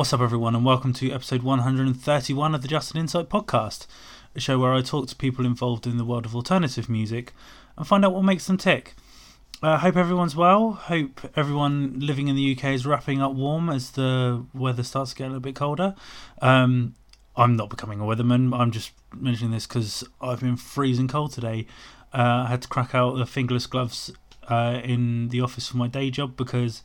What's up, everyone, and welcome to episode 131 of the Just an Insight podcast, a show where I talk to people involved in the world of alternative music and find out what makes them tick. I uh, hope everyone's well. Hope everyone living in the UK is wrapping up warm as the weather starts to get a little bit colder. Um, I'm not becoming a weatherman. I'm just mentioning this because I've been freezing cold today. Uh, I had to crack out the fingerless gloves uh, in the office for my day job because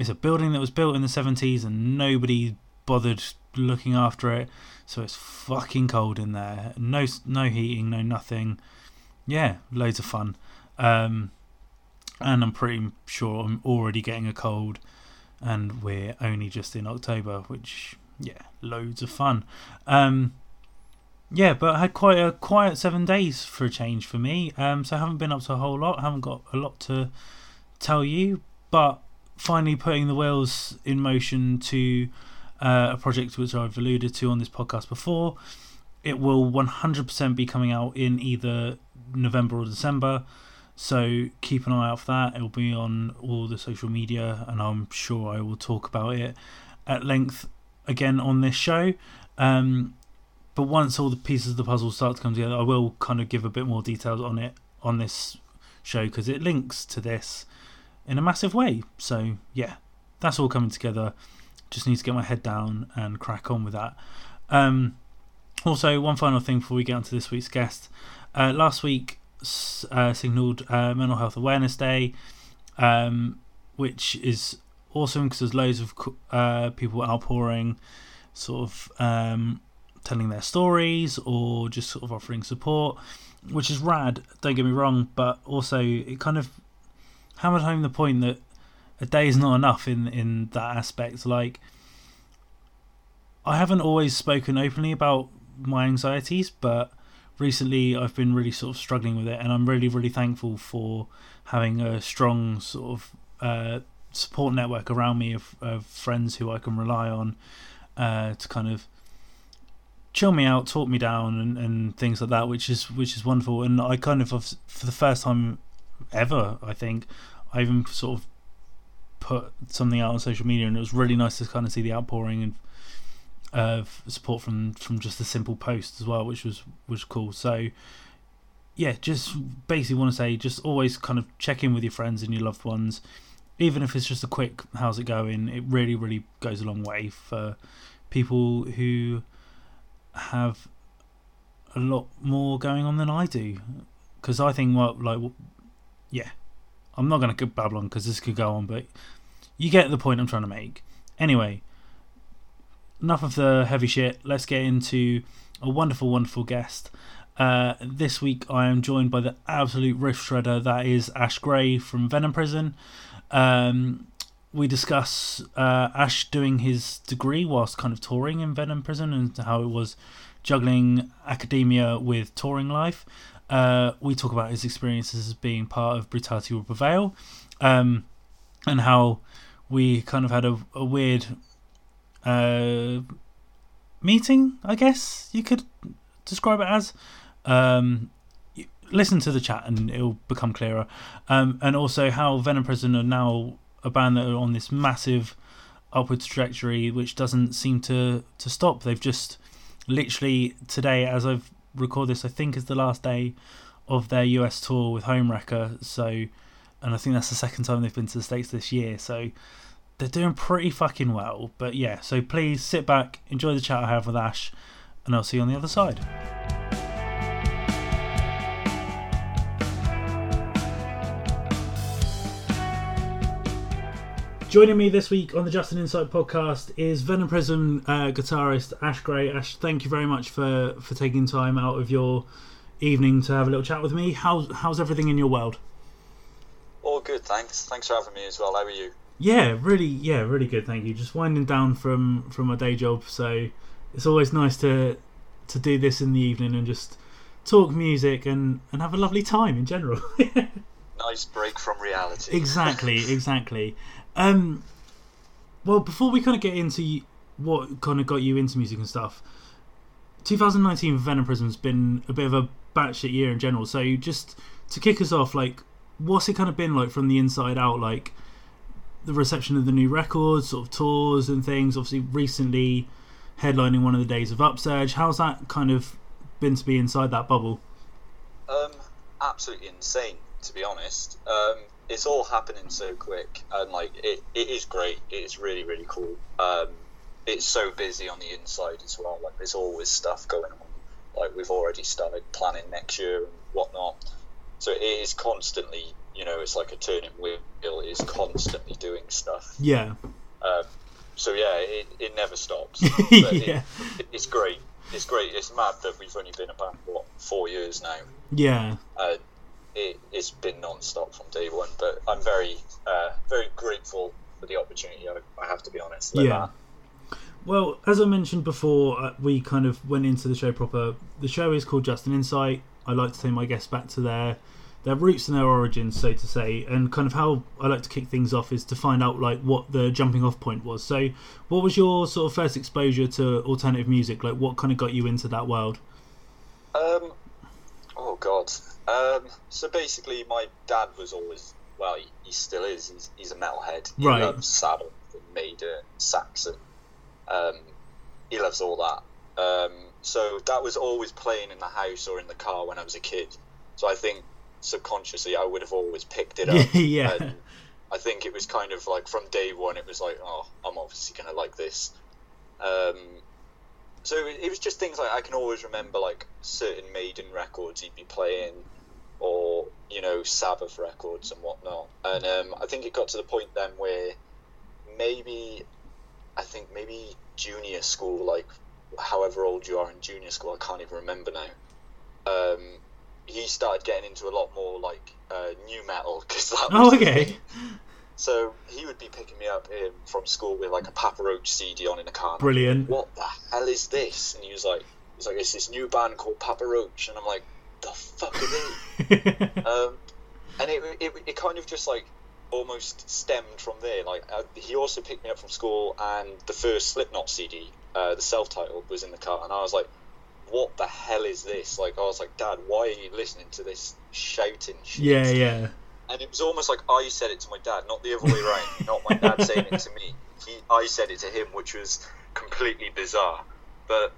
it's a building that was built in the 70s and nobody bothered looking after it. So it's fucking cold in there. No, no heating, no nothing. Yeah, loads of fun. Um, and I'm pretty sure I'm already getting a cold, and we're only just in October, which yeah, loads of fun. Um, yeah, but I had quite a quiet seven days for a change for me. Um, so I haven't been up to a whole lot. I haven't got a lot to tell you, but finally putting the wheels in motion to uh, a project which I've alluded to on this podcast before. It will 100% be coming out in either November or December. So keep an eye out for that. It will be on all the social media, and I'm sure I will talk about it at length again on this show. Um, but once all the pieces of the puzzle start to come together, I will kind of give a bit more details on it on this show because it links to this in a massive way. So yeah, that's all coming together. Just need to get my head down and crack on with that. Um, also, one final thing before we get on to this week's guest. Uh, last week uh, signalled uh, Mental Health Awareness Day, um, which is awesome because there's loads of uh, people outpouring, sort of um, telling their stories or just sort of offering support, which is rad. Don't get me wrong, but also it kind of hammered home the point that a day is not enough in in that aspect. Like, I haven't always spoken openly about my anxieties, but recently I've been really sort of struggling with it, and I'm really really thankful for having a strong sort of uh, support network around me of, of friends who I can rely on uh, to kind of chill me out, talk me down, and, and things like that, which is which is wonderful. And I kind of for the first time ever, I think, I even sort of put something out on social media, and it was really nice to kind of see the outpouring and of support from from just a simple post as well, which was was cool. So yeah, just basically want to say, just always kind of check in with your friends and your loved ones, even if it's just a quick "How's it going?" It really, really goes a long way for people who have a lot more going on than I do. Because I think, well, like, yeah, I'm not going to babble on because this could go on, but you get the point I'm trying to make. Anyway, enough of the heavy shit. Let's get into a wonderful, wonderful guest. Uh, this week I am joined by the absolute riff shredder that is Ash Gray from Venom Prison. Um, we discuss uh, Ash doing his degree whilst kind of touring in Venom Prison and how it was juggling academia with touring life. Uh, we talk about his experiences as being part of Brutality Will Prevail um, and how we kind of had a, a weird uh, meeting, I guess you could describe it as. Um, listen to the chat and it'll become clearer. Um, and also how Venom Prison are now a band that are on this massive upward trajectory, which doesn't seem to to stop. They've just literally today, as I've recorded this, I think is the last day of their US tour with Homewrecker. So, and I think that's the second time they've been to the states this year. So they're doing pretty fucking well. But yeah, so please sit back, enjoy the chat I have with Ash, and I'll see you on the other side. Joining me this week on the Just an Insight podcast is Venom Prison uh, guitarist Ash Gray. Ash, thank you very much for, for taking time out of your evening to have a little chat with me. How's how's everything in your world? All good, thanks. Thanks for having me as well. How are you? Yeah, really, yeah, really good. Thank you. Just winding down from from my day job, so it's always nice to to do this in the evening and just talk music and and have a lovely time in general. nice break from reality. Exactly, exactly. Um, well, before we kind of get into what kind of got you into music and stuff, 2019 Venom Prison's been a bit of a batshit year in general. So just to kick us off, like, what's it kind of been like from the inside out? Like, the reception of the new records, sort of tours and things. Obviously, recently headlining one of the days of Upsurge. How's that kind of been to be inside that bubble? Um, absolutely insane, to be honest. Um, it's all happening so quick, and like it, it is great. It is really, really cool. Um, it's so busy on the inside as well. Like there's always stuff going on. Like we've already started planning next year and whatnot. So it is constantly, you know, it's like a turning wheel. It is constantly doing stuff. Yeah. Um, so yeah, it, it never stops. yeah. It, it's great. It's great. It's mad that we've only been about what four years now. Yeah. Uh, it, has been non-stop from day one, but I'm very, uh, very grateful for the opportunity. I, I have to be honest. yeah. That. Well, as I mentioned before, uh, we kind of went into the show proper. The show is called Just an Insight. I like to take my guests back to their their roots and their origins, so to say, and kind of how I like to kick things off is to find out like what the jumping off point was. So, what was your sort of first exposure to alternative music? Like, what kind of got you into that world? Um, God. Um, so basically, my dad was always well, he, he still is. He's, he's a metalhead. He right. loves Sabbath and Maiden, Saxon. Um, he loves all that. Um, so that was always playing in the house or in the car when I was a kid. So I think subconsciously I would have always picked it up. yeah. And I think it was kind of like from day one, it was like, oh, I'm obviously going to like this. Um, so it, was just things like I can always remember like certain Maiden records he'd be playing, or you know Sabbath records and whatnot. And um, I think it got to the point then where maybe I think maybe junior school, like however old you are in junior school, I can't even remember now. Um, he started getting into a lot more like uh, new metal because that. oh, okay. So he would be picking me up um, from school with like a Papa Roach CD on in the car. Brilliant. What the hell is this? And he was like, he's like, it's this new band called Papa Roach, and I'm like, the fuck are they? um, and it, it it kind of just like almost stemmed from there. Like uh, he also picked me up from school, and the first Slipknot CD, uh, the self-titled, was in the car, and I was like, what the hell is this? Like, I was like, Dad, why are you listening to this shouting shit? Yeah, yeah. And it was almost like I said it to my dad, not the other way around. not my dad saying it to me. He, I said it to him, which was completely bizarre. But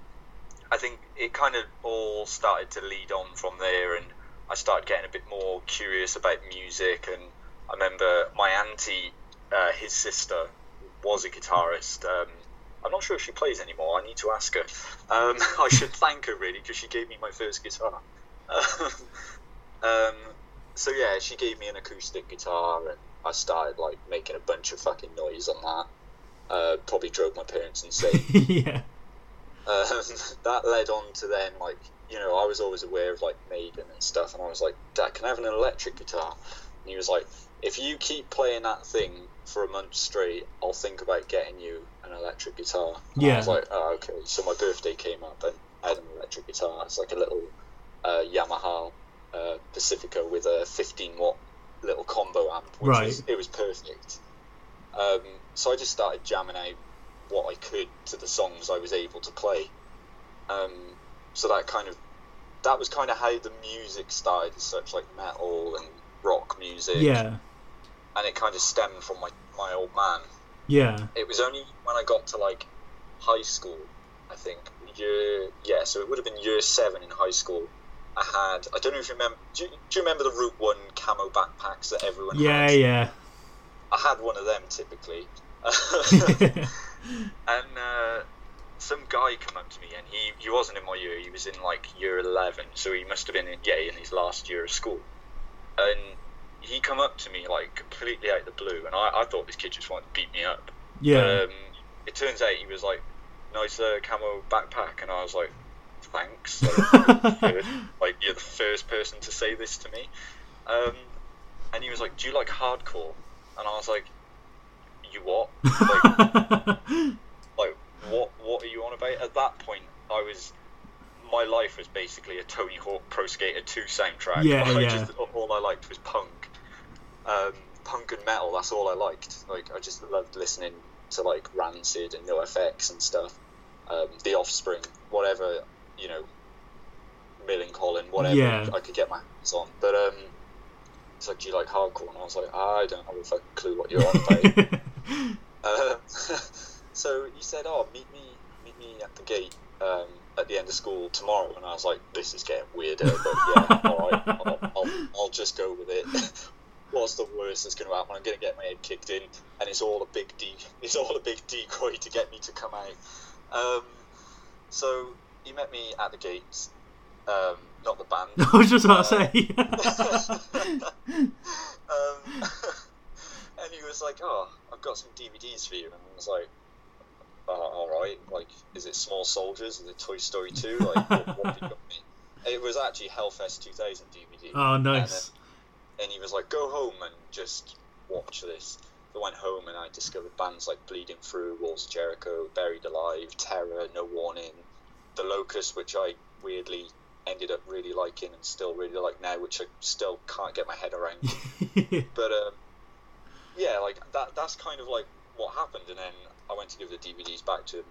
I think it kind of all started to lead on from there, and I started getting a bit more curious about music. And I remember my auntie, uh, his sister, was a guitarist. Um, I'm not sure if she plays anymore. I need to ask her. Um, I should thank her really because she gave me my first guitar. um, so yeah, she gave me an acoustic guitar, and I started like making a bunch of fucking noise on that. Uh, probably drove my parents insane. yeah. Um, that led on to then like you know I was always aware of like Maiden and stuff, and I was like, Dad, can I have an electric guitar? And he was like, If you keep playing that thing for a month straight, I'll think about getting you an electric guitar. And yeah. I was like, oh, okay. So my birthday came up and I had an electric guitar. It's like a little uh, Yamaha uh, Pacifica with a 15 watt little combo amp, which right. was it was perfect. Um, so I just started jamming out what I could to the songs I was able to play. Um, so that kind of that was kind of how the music started, as such like metal and rock music. Yeah and it kind of stemmed from my, my old man. Yeah. It was only when I got to like high school, I think year yeah, so it would have been year seven in high school. I had I don't know if you remember. Do you, do you remember the Route One camo backpacks that everyone yeah, had? Yeah, yeah. I had one of them typically, and uh, some guy came up to me, and he he wasn't in my year. He was in like year eleven, so he must have been in, yeah in his last year of school, and he come up to me like completely out of the blue, and I, I thought this kid just wanted to beat me up. Yeah. Um, it turns out he was like, nice uh, camo backpack, and I was like, thanks. Like, like, you're the first person to say this to me. Um, and he was like, do you like hardcore? And I was like, you what? Like, like what? What are you on about? At that point, I was my life was basically a Tony Hawk Pro Skater 2 soundtrack. Yeah, I yeah. Just, all I liked was punk um, punk and metal. That's all I liked. Like I just loved listening to like Rancid and NoFX and stuff. Um, the Offspring, whatever you know, Millencolin, whatever yeah. I could get my hands on. But um, he's like, do you like hardcore? And I was like, I don't have a fucking clue what you're on about. um, so he said, oh, meet me, meet me at the gate um, at the end of school tomorrow. And I was like, this is getting weirder, but yeah, all right, I'll, I'll, I'll just go with it. What's the worst that's going to happen? I'm going to get my head kicked in, and it's all a big de- it's all a big decoy to get me to come out. Um, so he met me at the gates, um, not the band. I was just about to Uh, say. um, and he was like, "Oh, I've got some DVDs for you," and I was like, uh, "All right, like, is it Small Soldiers? Is it Toy Story 2? Like, what, what you got me?" It was actually Hellfest 2000 DVD. oh, nice. And he was like, "Go home and just watch this." I went home and I discovered bands like Bleeding Through, Walls of Jericho, Buried Alive, Terror, No Warning, The Locust, which I weirdly ended up really liking and still really like now, which I still can't get my head around. but um, yeah, like that. That's kind of like what happened, and then I went to give the DVDs back to him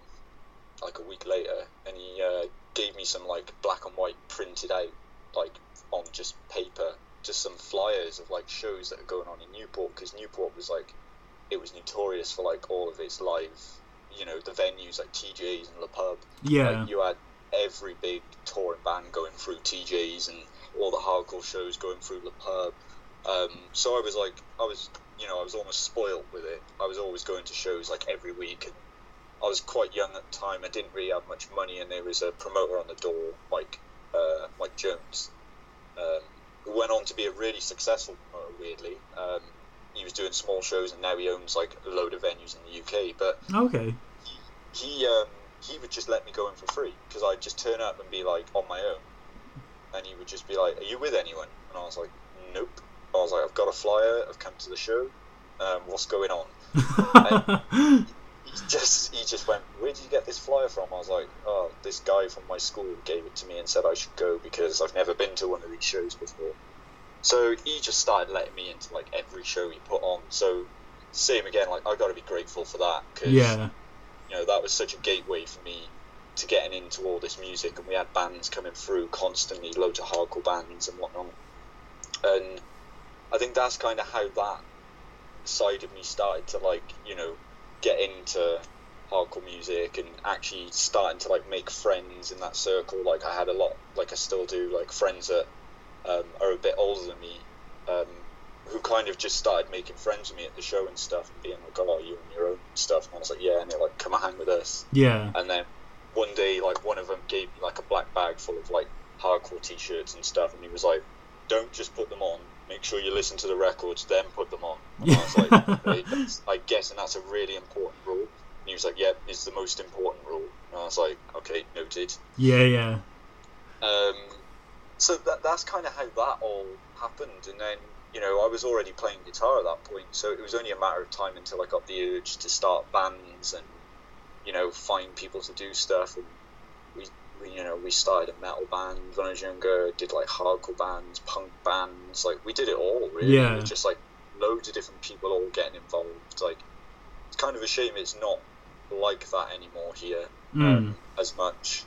like a week later, and he uh, gave me some like black and white printed out, like on just paper, just some flyers of like shows that are going on in Newport, because Newport was like, it was notorious for like all of its live, you know, the venues like TJ's and Le Pub. yeah. Like, you had every big touring band going through TJ's and all the hardcore shows going through the pub. Um, so I was like, I was, you know, I was almost spoiled with it. I was always going to shows like every week, and I was quite young at the time. I didn't really have much money, and there was a promoter on the door, Mike, uh, Mike Jones, um, who went on to be a really successful promoter. Weirdly, um, he was doing small shows, and now he owns like a load of venues in the UK. But Okay. he um, he would just let me go in for free because I'd just turn up and be like on my own, and he would just be like, "Are you with anyone?" And I was like, "Nope." I was like, "I've got a flyer. I've come to the show. Um, what's going on?" He just he just went, "Where did you get this flyer from?" I was like, "Oh, this guy from my school gave it to me and said I should go because I've never been to one of these shows before." So he just started letting me into like every show he put on. So same again, like I got to be grateful for that because yeah. you know that was such a gateway for me to getting into all this music and we had bands coming through constantly loads of hardcore bands and whatnot and i think that's kind of how that side of me started to like you know get into hardcore music and actually starting to like make friends in that circle like i had a lot like i still do like friends that um, are a bit older than me um, who kind of just started making friends with me at the show and stuff and being like, "Oh, you on your own and stuff." And I was like, "Yeah," and they're like, "Come and hang with us." Yeah. And then one day, like one of them gave me like a black bag full of like hardcore T-shirts and stuff, and he was like, "Don't just put them on. Make sure you listen to the records, then put them on." And I was like, that's, "I guess," and that's a really important rule. And he was like, "Yep, it's the most important rule." And I was like, "Okay, noted." Yeah. Yeah. Um, so that that's kind of how that all happened, and then you know I was already playing guitar at that point, so it was only a matter of time until I got the urge to start bands and you know find people to do stuff. And we, we you know we started a metal band when I was younger, did like hardcore bands, punk bands, like we did it all really. Yeah. It just like loads of different people all getting involved. Like it's kind of a shame it's not like that anymore here Mm. um, as much.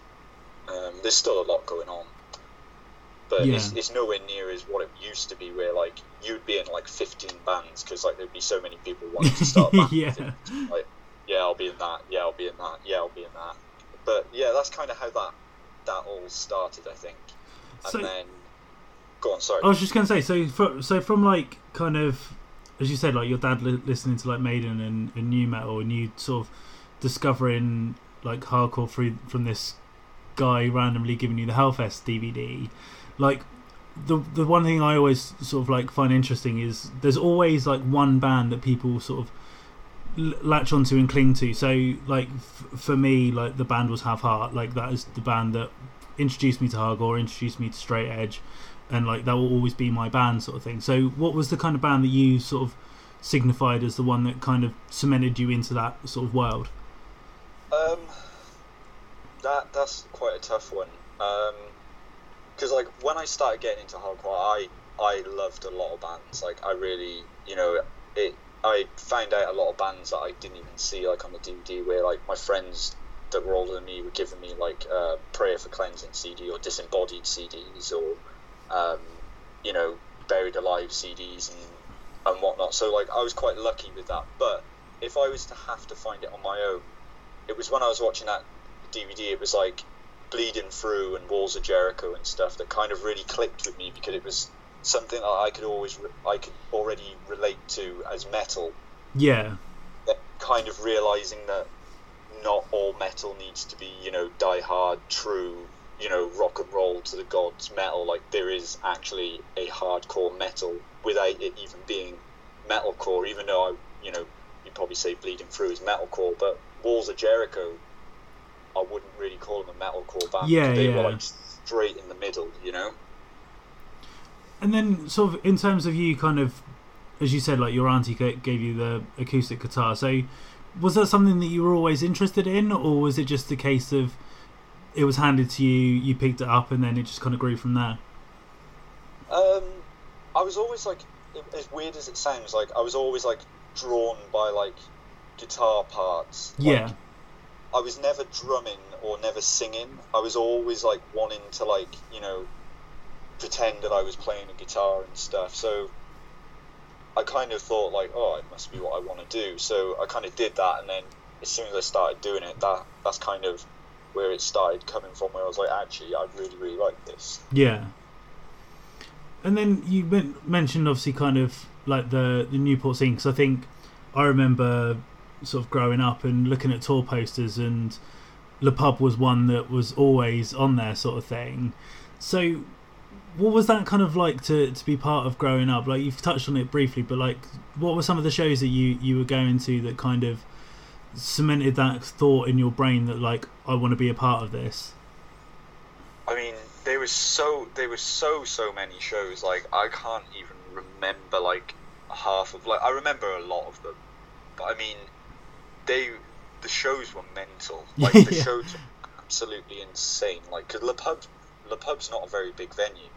Um, there's still a lot going on, but it's, Yeah. it's nowhere near as what it used to be, where like you'd be in like 15 bands because like there'd be so many people wanting to start yeah. Like, yeah, I'll be in that. Yeah, I'll be in that. Yeah, I'll be in that. But yeah, that's kind of how that that all started, I think. And So- then, go on. Sorry. I was just gonna say, so from so from like kind of, as you said, like your dad li- listening to like Maiden and, and new metal, and you sort of discovering like hardcore through from this guy randomly giving you the Hellfest DVD. Like the the one thing I always sort of like find interesting is there's always like one band that people sort of latch onto and cling to. So like f- for me, like the band was Have Heart. Like that is the band that introduced me to hardcore, introduced me to straight edge and like that will always be my band sort of thing. So what was the kind of band that you sort of signified as the one that kind of cemented you into that sort of world? Um, that that's quite a tough one. Um, because like when I started getting into hardcore, I I loved a lot of bands. Like I really, you know, it. I found out a lot of bands that I didn't even see like on the DVD. Where like my friends that were older than me were giving me like uh, Prayer for Cleansing CD or Disembodied CDs or, um, you know, Buried Alive CDs and and whatnot. So like I was quite lucky with that. But if I was to have to find it on my own, it was when I was watching that DVD. It was like Bleeding Through and Walls of Jericho and stuff that kind of really clicked with me because it was something that I could always re- I could already relate to as metal. Yeah. That kind of realizing that not all metal needs to be you know die hard true you know rock and roll to the gods metal like there is actually a hardcore metal without it even being metalcore even though I you know you probably say bleeding through is metalcore but walls of Jericho I wouldn't really call them a metalcore band Yeah, they yeah. were like straight in the middle you know And then, sort of, in terms of you, kind of, as you said, like your auntie gave you the acoustic guitar. So, was that something that you were always interested in, or was it just a case of it was handed to you, you picked it up, and then it just kind of grew from there? Um, I was always like, as weird as it sounds, like I was always like drawn by like guitar parts. Like, Yeah. I was never drumming or never singing. I was always like wanting to like you know pretend that I was playing a guitar and stuff. So I kind of thought like, oh, it must be what I want to do. So I kind of did that, and then as soon as I started doing it, that that's kind of where it started coming from. Where I was like, actually, I really really like this. Yeah. And then you mentioned obviously kind of like the the Newport scene because I think I remember sort of growing up and looking at tour posters and Le Pub was one that was always on there sort of thing. So what was that kind of like to, to be part of growing up? Like you've touched on it briefly, but like what were some of the shows that you, you were going to that kind of cemented that thought in your brain that like I want to be a part of this? I mean, there was so there was so so many shows. Like I can't even remember like half of like I remember a lot of them, but I mean, they the shows were mental. Like the Yeah. shows were absolutely insane. Like because Le Pub Le Pub's not a very big venue.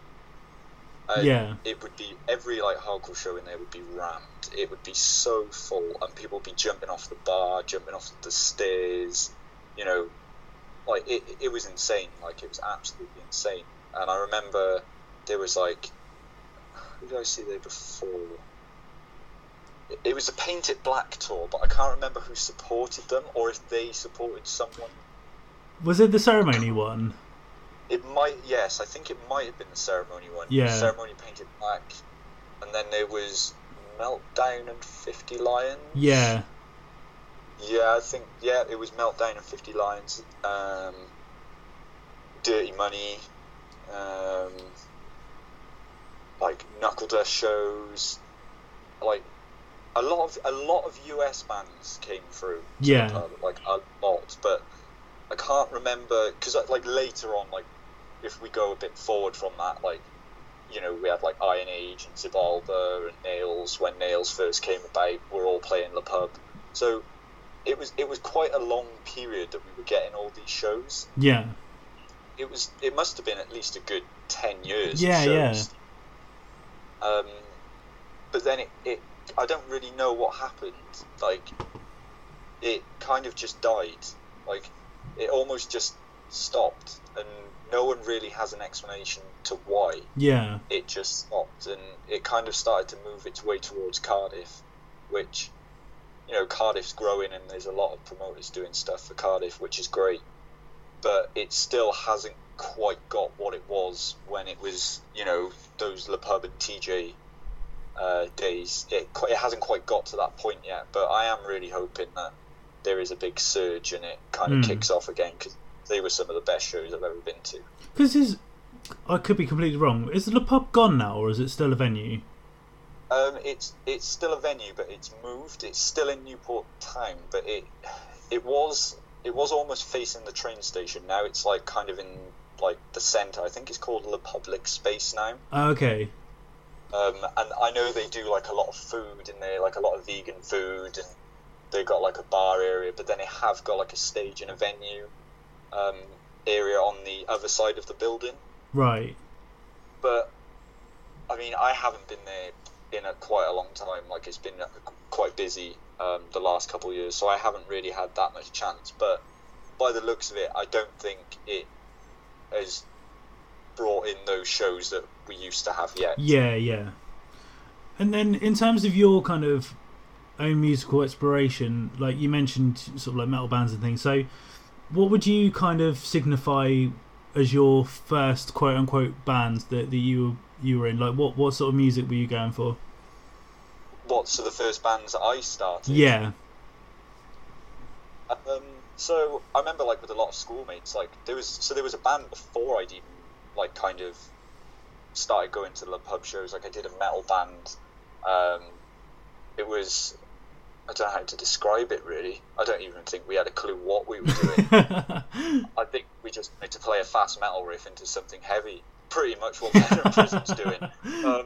Uh, Yeah. It would be every like hardcore show in there would be rammed. It would be so full, and people would be jumping off the bar, jumping off the stairs. You know, like it, it was insane. Like it was absolutely insane. And I remember there was like, who did I see there before? It- was a Paint It Black tour, but I can't remember who supported them or if they supported someone. Was it the ceremony one? It might, yes, I think it might have been the ceremony one. Yeah. Ceremony painted black, and then there was Meltdown and Fifty Lions. Yeah. Yeah, I think yeah, it was Meltdown and Fifty Lions. Um, Dirty Money, um, like Knuckle Dust shows, like a lot of a lot of US bands came through. Yeah. pub, like a lot, but I can't remember because like later on, like if we go a bit forward from that, like you know we had like Iron Age and Xibalba and Nails when Nails first came about, we're all playing the pub, so it was it was quite a long period that we were getting all these shows. Yeah. It was it must have been at least a good ten years. Yeah, of yeah. Um, but then it, it I don't really know what happened. Like it kind of just died. Like it almost just stopped, and no one really has an explanation to why Yeah. it just stopped, and it kind of started to move its way towards Cardiff, which you know Cardiff's growing, and there's a lot of promoters doing stuff for Cardiff, which is great, but it still hasn't quite got what it was when it was you know those Le Pub and TJ uh, days. It it hasn't quite got to that point yet, but I am really hoping that there is a big surge and it kind of Mm. kicks off again because they were some of the best shows I've ever been to. Because is I could be completely wrong. Is the pub gone now, or is it still a venue? Um, it's it's still a venue, but it's moved. It's still in Newport Town, but it it was it was almost facing the train station. Now it's like kind of in like the centre. I think it's called the Public Space now. Oh, okay. Um, and I know they do like a lot of food in there, like a lot of vegan food, and they've got like a bar area. But then they have got like a stage and a venue um, area on the other side of the building. Right. but I mean, I haven't been there in a quite a long time. Like it's been uh, quite busy um, the last couple of years, so I haven't really had that much chance. But by the looks of it, I don't think it has brought in those shows that we used to have yet. Yeah, yeah. And then in terms of your kind of own musical exploration, like you mentioned, sort of like metal bands and things. So, what would you kind of signify as your first quote unquote bands that, that you you were in? Like, what what sort of music were you going for? What? So the first bands that I started. Yeah. Um, so I remember like with a lot of schoolmates, like there was so there was a band before I'd even like kind of started going to the pub shows. Like I did a metal band. Um, it was I don't know how to describe it really. I don't even think we had a clue what we were doing. I think we just wanted to play a fast metal riff into something heavy. Pretty much what Venom Prison's doing. Um,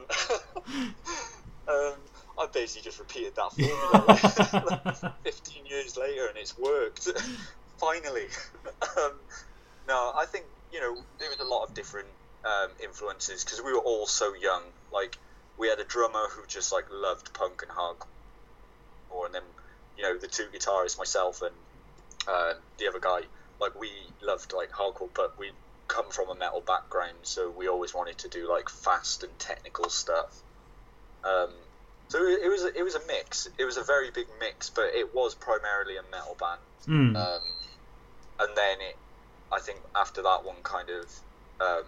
um, I basically just repeated that formula like, 15 years later and it's worked. Finally. um, no, I think, you know, there was a lot of different um, influences because we were all so young. Like, we had a drummer who just, like, loved punk and hardcore, and then, you know, the two guitarists, myself and uh, the other guy, like, we loved, like, hardcore, but we come from a metal background, so we always wanted to do, like, fast and technical stuff. Um, so it was a, it was a mix. It was a very big mix, but it was primarily a metal band. Mm. Um, and then it, I think after that one kind of um,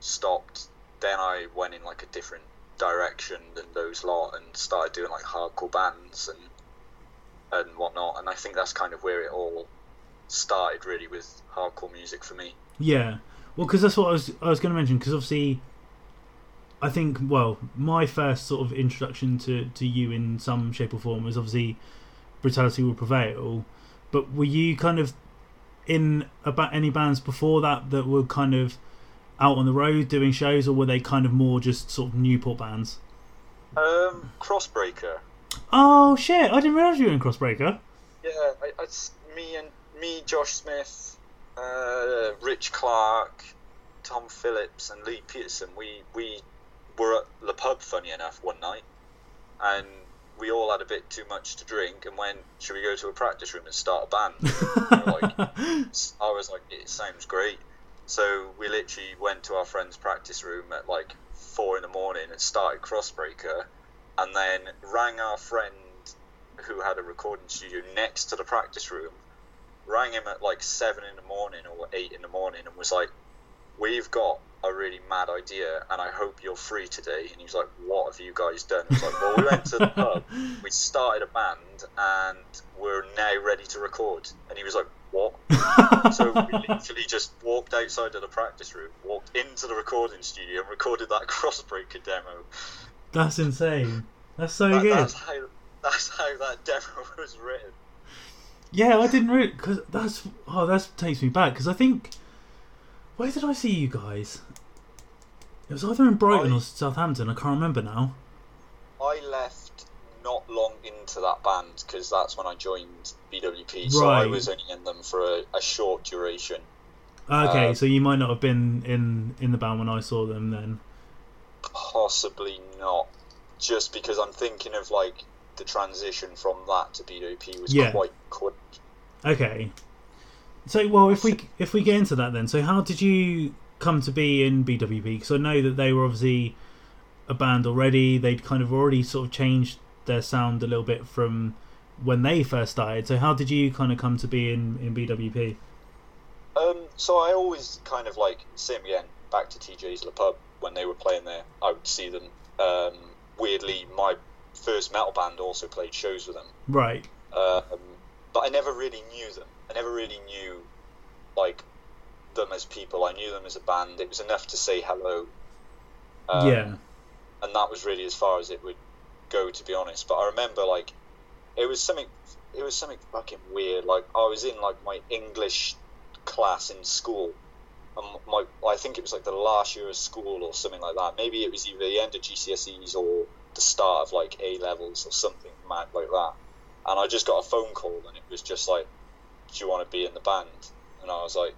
stopped, then I went in like a different direction than those lot and started doing like hardcore bands and and whatnot. And I think that's kind of where it all started really with hardcore music for me. Yeah. Well, because that's what I was I was going to mention. Because obviously, I think well, my first sort of introduction to to you in some shape or form was obviously brutality will prevail. But were you kind of in about any bands before that that were kind of out on the road doing shows, or were they kind of more just sort of Newport bands? Um, Crossbreaker. Oh shit! I didn't realize you were in Crossbreaker. Yeah, I, it's me and me, Josh Smith, uh, Rich Clark, Tom Phillips, and Lee Peterson. We we were at the pub, funny enough, one night, and we all had a bit too much to drink and went, should we go to a practice room and start a band? like, I was like, it sounds great. So we literally went to our friend's practice room at like four in the morning and started Crossbreaker, and then rang our friend who had a recording studio next to the practice room, rang him at like seven in the morning or eight in the morning, and was like, "We've got a really mad idea, and I hope you're free today." And he was like, "What have you guys done?" I was like, "Well, we went to the pub, we started a band, and we're now ready to record." And he was like, "What?" so we literally just walked outside of the practice room, walked into the recording studio, and recorded that Crossbreaker demo. That's insane. That's so That- good. That's how that's how that demo was written. Yeah, I didn't really because that's oh that takes me back because I think where did I see you guys? It was either in Brighton I- or Southampton. I can't remember now. I left not long into that band because that's when I joined BWP. So I was only in them for a, a short duration. Okay, Uh, so you might not have been in in the band when I saw them then. Possibly not, just because I'm thinking of like the transition from that to BWP was Yeah. quite quick. Okay. So well, if we if we get into that then, so how did you come to be in BWP? Because I know that they were obviously a band already. They'd kind of already sort of changed their sound a little bit from when they first started. So how did you kind of come to be in in BWP? Um, so I always kind of like same again back to TJ's Le Pub when they were playing there. I would see them. Um, weirdly, my first metal band also played shows with them. Right. um, but I never really knew them. I never really knew like them as people. I knew them as a band. It was enough to say hello. Um, yeah. and that was really as far as it would go, to be honest. But I remember like it was something. It was something fucking weird. Like I was in like my English class in school. And my, I think it was like the last year of school or something like that. Maybe it was either the end of GCSEs or the start of like A levels or something mad like that. And I just got a phone call and it was just like, "Do you want to be in the band?" And I was like,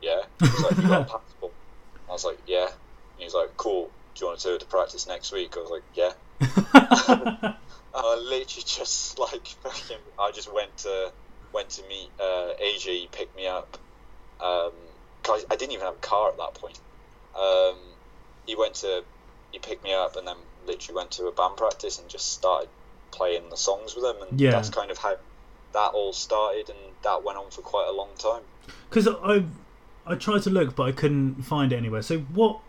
"Yeah." He was like, "You got a passport?" I was like, "Yeah." And he was like, "Cool. Do you want to do it to practice next week?" I was like, "Yeah." I literally just like fucking, I just went to went to meet uh, AJ. He picked me up. Um, 'cause I didn't even have a car at that point. Um, he went to he picked me up, and then literally went to a band practice and just started playing the songs with them, and Yeah. that's kind of how that all started, and that went on for quite a long time. Because I I tried to look, but I couldn't find it anywhere. So what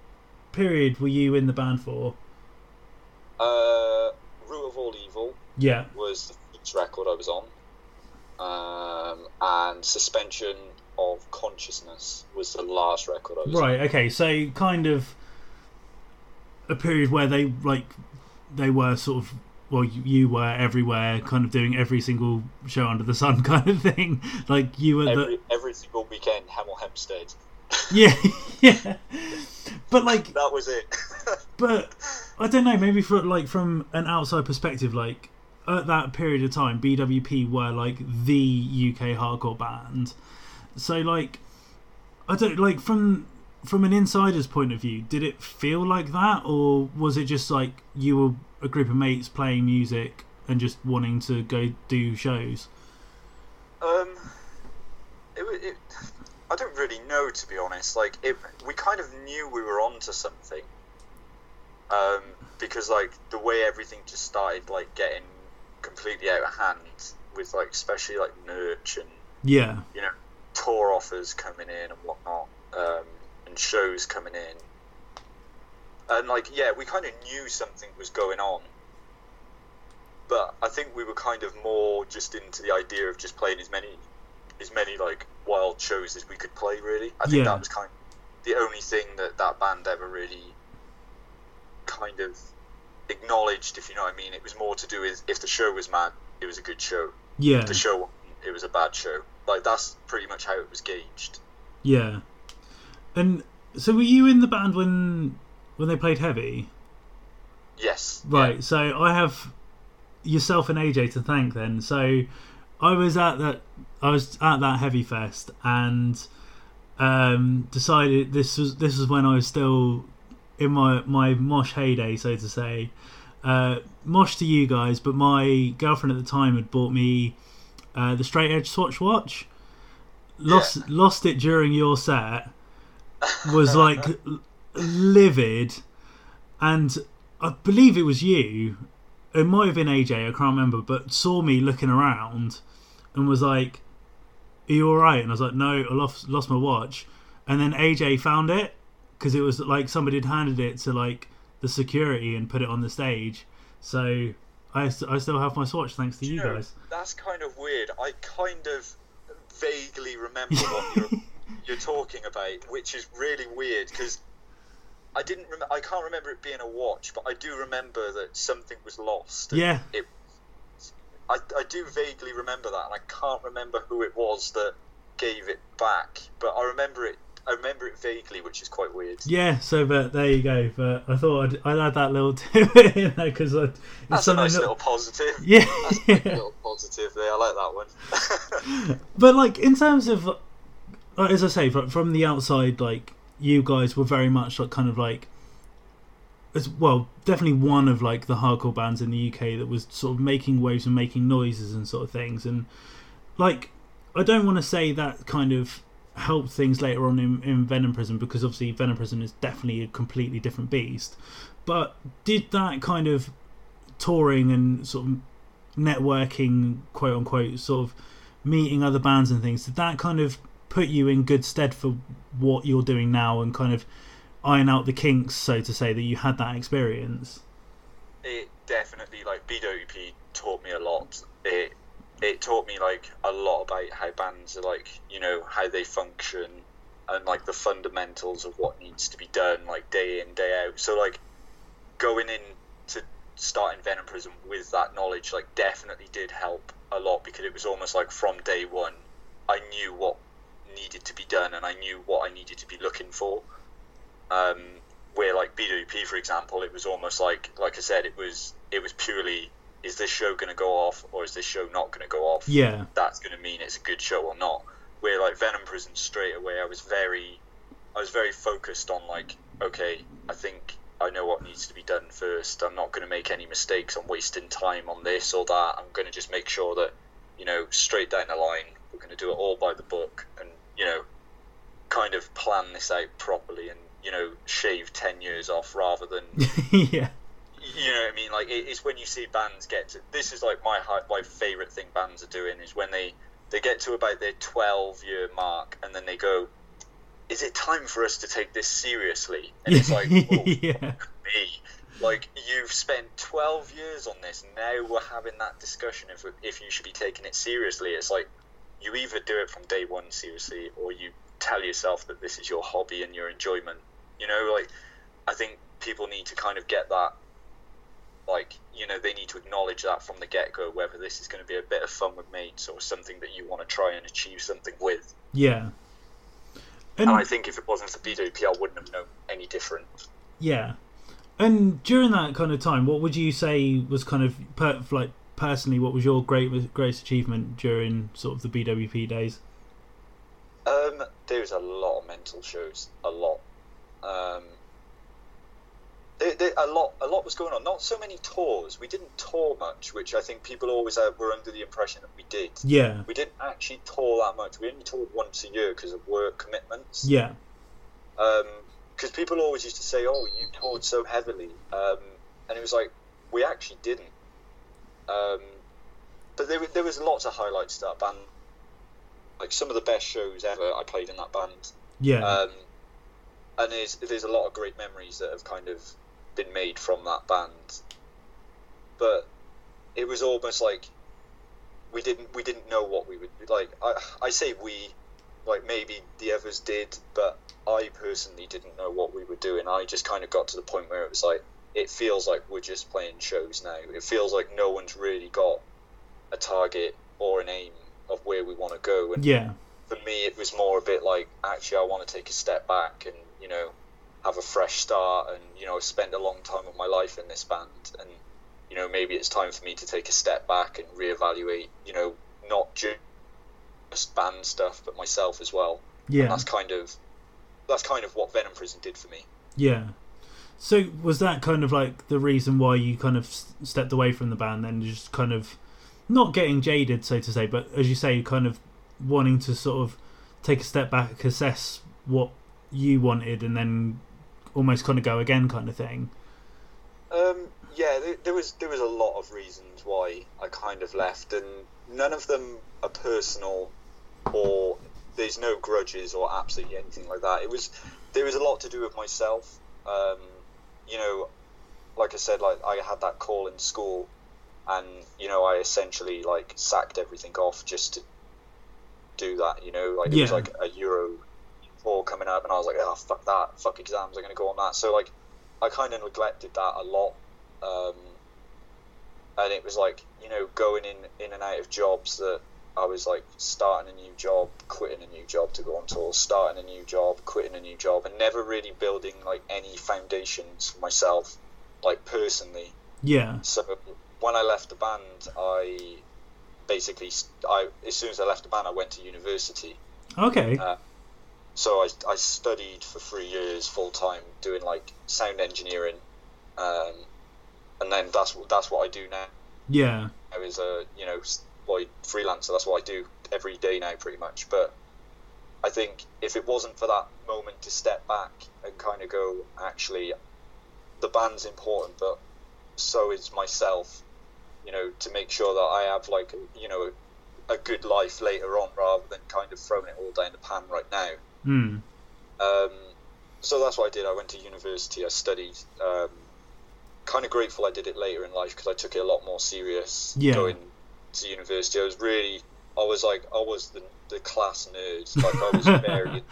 period were you in the band for? Uh, Root of All Evil Yeah. was the first record I was on, um, and Suspension of Consciousness was the last record I was on. Right. Okay. So kind of a period where they like they were sort of well you, you were everywhere kind of doing every single show under the sun kind of thing like you were the Every, every single weekend, Hemel Hempstead. yeah yeah but like That was it. but I don't know maybe for like from an outside perspective like at that period of time BWP were like the UK hardcore band so like I don't like from from an insider's point of view did it feel like that or was it just like you were a group of mates playing music and just wanting to go do shows Um, it, it, I don't really know to be honest. Like, it, we kind of knew we were onto something. Um, because like the way everything just started like getting completely out of hand with like especially like merch and yeah you know tour offers coming in and whatnot, um, and shows coming in. And like, yeah, we kind of knew something was going on, but I think we were kind of more just into the idea of just playing as many, as many like wild shows as we could play. Really, I think Yeah. that was kind of the only thing that that band ever really kind of acknowledged, if you know what I mean. It was more to do with if the show was mad, it was a good show yeah the show it was a bad show. Like that's pretty much how it was gauged. yeah and so were you in the band when when they played Hevy Yes. Right, so I have yourself and AJ to thank then. So I was at that I was at that Hevy Fest and um, decided this was this was when I was still in my my mosh heyday, so to say. Uh, mosh to you guys, but my girlfriend at the time had bought me uh, the straight edge Swatch watch. Lost lost it during your set. Was like livid, and I believe it was you. It might have been AJ. I can't remember, but saw me looking around and was like, "Are you all right?" And I was like, "No, I lost lost my watch." And then AJ found it because it was like somebody had handed it to like the security and put it on the stage. So I, I still have my Swatch thanks to you know, guys. That's kind of weird. I kind of vaguely remember what you're, you're talking about, which is really weird because I didn't. Rem- I can't remember it being a watch, but I do remember that something was lost. Yeah, It. I, I do vaguely remember that, and I can't remember who it was that gave it back, but I remember it. I remember it vaguely, which is quite weird. yeah. So, but there you go. But I thought I'd, I'd add that little tidbit in there because it's That's a nice little positive. Yeah, That's a nice little positive there. I like that one. But like in terms of, as I say, from the outside, like you guys were very much like kind of like, as well, definitely one of like the hardcore bands in the UK that was sort of making waves and making noises and sort of things. And like, I don't want to say that kind of helped things later on in, in Venom Prison because obviously Venom Prison is definitely a completely different beast. But did that kind of touring and sort of networking, quote unquote, sort of meeting other bands and things, did that kind of put you in good stead for what you're doing now and kind of iron out the kinks, so to say, that you had that experience? it definitely like BWP taught me a lot. It it taught me like a lot about how bands are like you know how they function and like the fundamentals of what needs to be done like day in day out. So like going in to starting Venom Prison with that knowledge like definitely did help a lot because it was almost like from day one I knew what needed to be done and I knew what I needed to be looking for. Um, where like BWP for example, it was almost like like I said, it was it was purely is this show going to go off or is this show not going to go off? Yeah, That's going to mean it's a good show or not. Where like Venom Prison straight away, I was very I was very focused on like okay, I think I know what needs to be done first. I'm not going to make any mistakes. I'm wasting time on this or that. I'm going to just make sure that you know straight down the line we're going to do it all by the book and you know kind of plan this out properly and you know shave 10 years off rather than yeah, you know what I mean? Like it, it's when you see bands get to this is like my my favorite thing bands are doing is when they they get to about their 12 year mark and then they go, is it time for us to take this seriously? And it's like, oh, yeah, me. Like you've spent 12 years on this. Now we're having that discussion if if you should be taking it seriously. It's like you either do it from day one seriously, or you tell yourself that this is your hobby and your enjoyment. You know, like I think people need to kind of get that. Like you know, they need to acknowledge that from the get go, whether this is going to be a bit of fun with mates or something that you want to try and achieve something with. yeah. And I think if it wasn't for BWP, I wouldn't have known any different. Yeah, and during that kind of time, what would you say was kind of per, like personally, what was your great greatest achievement during sort of the BWP days? Um, there's a lot of mental shows, a lot. Um, a lot, a lot was going on. Not so many tours. We didn't tour much, which I think people always uh, were under the impression that we did. Yeah, We didn't actually tour that much. We only toured once a year because of work commitments. yeah, Because people always used to say, "Oh, you toured so heavily," um, and it was like we actually didn't. Um, but there, there was lots of highlights to that band. Like some of the best shows ever, I played in that band. yeah, Um, and there's there's a lot of great memories that have kind of been made from that band. But it was almost like we didn't we didn't know what we would like. I I say we, like maybe the others did, but I personally didn't know what we were doing. I just kind of got to the point where it was like it feels like we're just playing shows now. It feels like no one's really got a target or an aim of where we want to go. And yeah, for me, it was more a bit like actually I want to take a step back and you know have a fresh start and you know I've spent a long time of my life in this band and you know maybe it's time for me to take a step back and reevaluate you know not just band stuff but myself as well. And yeah, that's kind of that's kind of what Venom Prison did for me. yeah. So was that kind of like the reason why you kind of stepped away from the band, then just kind of not getting jaded, so to say, but as you say, kind of wanting to sort of take a step back, assess what you wanted, and then almost kind of go again, kind of thing. Um, yeah, there, there was there was a lot of reasons why I kind of left, and none of them are personal, or there's no grudges or absolutely anything like that. It was there was a lot to do with myself. Um, you know, like I said, like I had that call in school, and you know I essentially like sacked everything off just to do that. You know, like it was like a Euro four coming up, and I was like, oh fuck that, fuck exams, I'm gonna go on that. So like I kind of neglected that a lot, um, and it was like you know going in in and out of jobs that I was like starting a new job, quitting a new job to go on tour, starting a new job, quitting a new job, and never really building like any foundations for myself, like personally. Yeah, So when I left the band, I basically I as soon as I left the band, I went to university. okay, Uh, so I, I studied for three years full time doing like sound engineering, um, and then that's what that's what I do now. yeah, I was a you know freelancer. That's what I do every day now, pretty much. But I think if it wasn't for that moment to step back and kind of go, actually, the band's important, but so is myself. You know, to make sure that I have like you know a good life later on, rather than kind of throwing it all down the pan right now. mm, Um, so that's what I did. I went to university. I studied. Um, kind of grateful I did it later in life because I took it a lot more serious. Yeah. Going to university, I was really. I was like, I was the the class nerd. Like I was very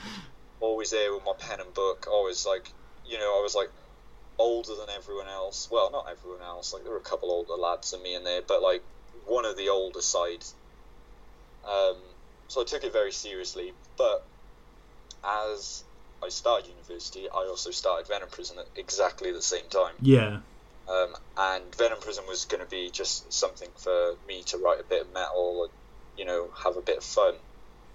always there with my pen and book. I was like, you know, I was like older than everyone else. Well, not everyone else. Like there were a couple older lads than me in there, but like one of the older side. Um, so I took it very seriously. But as I started university, I also started Venom Prison at exactly the same time. yeah, Um, and Venom Prison was going to be just something for me to write a bit of metal and, you know, have a bit of fun.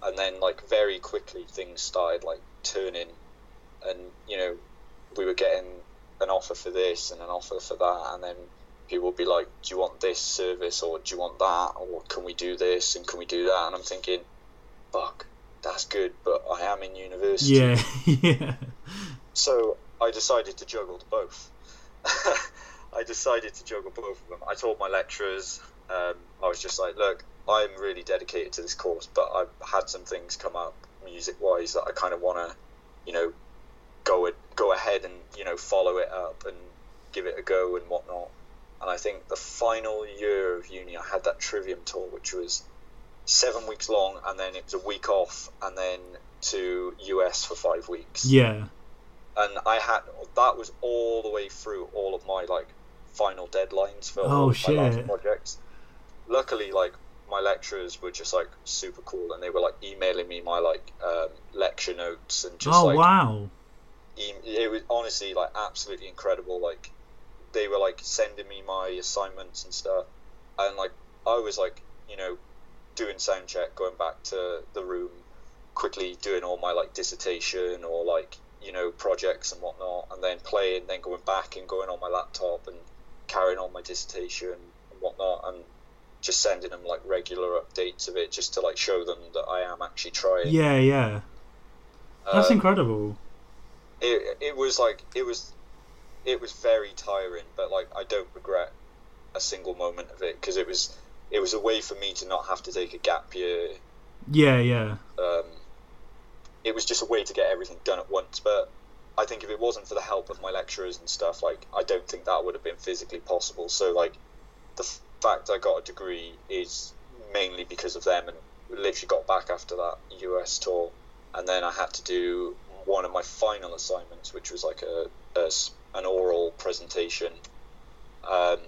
And then, like, very quickly things started, like, turning. And, you know, we were getting an offer for this and an offer for that. And then people would be like, do you want this service or do you want that? Or can we do this and can we do that? And I'm thinking, fuck, that's good, but I am in university. yeah, yeah, So I decided to juggle both. I decided to juggle both of them. I told my lecturers, um, I was just like, look, I'm really dedicated to this course, but I've had some things come up music wise that I kind of want to, you know, go go ahead and you know follow it up and give it a go and whatnot. And I think the final year of uni, I had that Trivium tour, which was seven weeks long, and then it was a week off, and then to US for five weeks. Yeah. And I had that was all the way through all of my like final deadlines for Oh, all my last projects. Luckily, like my lecturers were just like super cool, and they were like emailing me my like um, lecture notes and just oh like wow. e- it was honestly like absolutely incredible. Like they were like sending me my assignments and stuff, and like I was like you know doing sound check, going back to the room, quickly doing all my like dissertation or like you know projects and whatnot, and then playing, then going back and going on my laptop and carrying on my dissertation and whatnot, and just sending them like regular updates of it just to like show them that I am actually trying. Yeah, yeah. That's Um, incredible. it, it was like it was it was very tiring but like i don't regret a single moment of it because it was it was a way for me to not have to take a gap year Yeah, yeah. um, it was just a way to get everything done at once but i think if it wasn't for the help of my lecturers and stuff like i don't think that would have been physically possible. So like the f- fact i got a degree is mainly because of them and literally got back after that us tour. And then i had to do one of my final assignments which was like a, a an oral presentation. Um,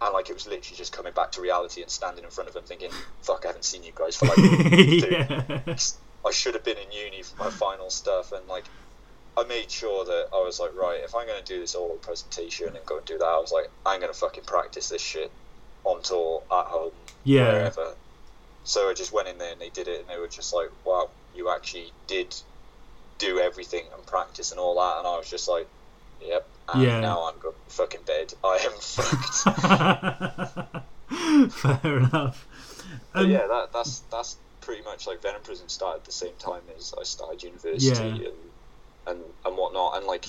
and like it was literally just coming back to reality and standing in front of them thinking fuck i haven't seen you guys for like yeah. I should have been in uni for my final stuff, and like I made sure that I was like, right, if I'm going to do this oral presentation and go and do that, I was like, I'm going to fucking practice this shit on tour at home, Yeah. wherever. So I just went in there and they did it, and they were just like, wow, you actually did do everything and practice and all that, and I was just like, yep. And Yeah. now I'm going to fucking bed. I am fucked. Fair enough. But Um, yeah, that, that's that's pretty much like Venom Prison started at the same time as I started university Yeah. and, and and whatnot, and like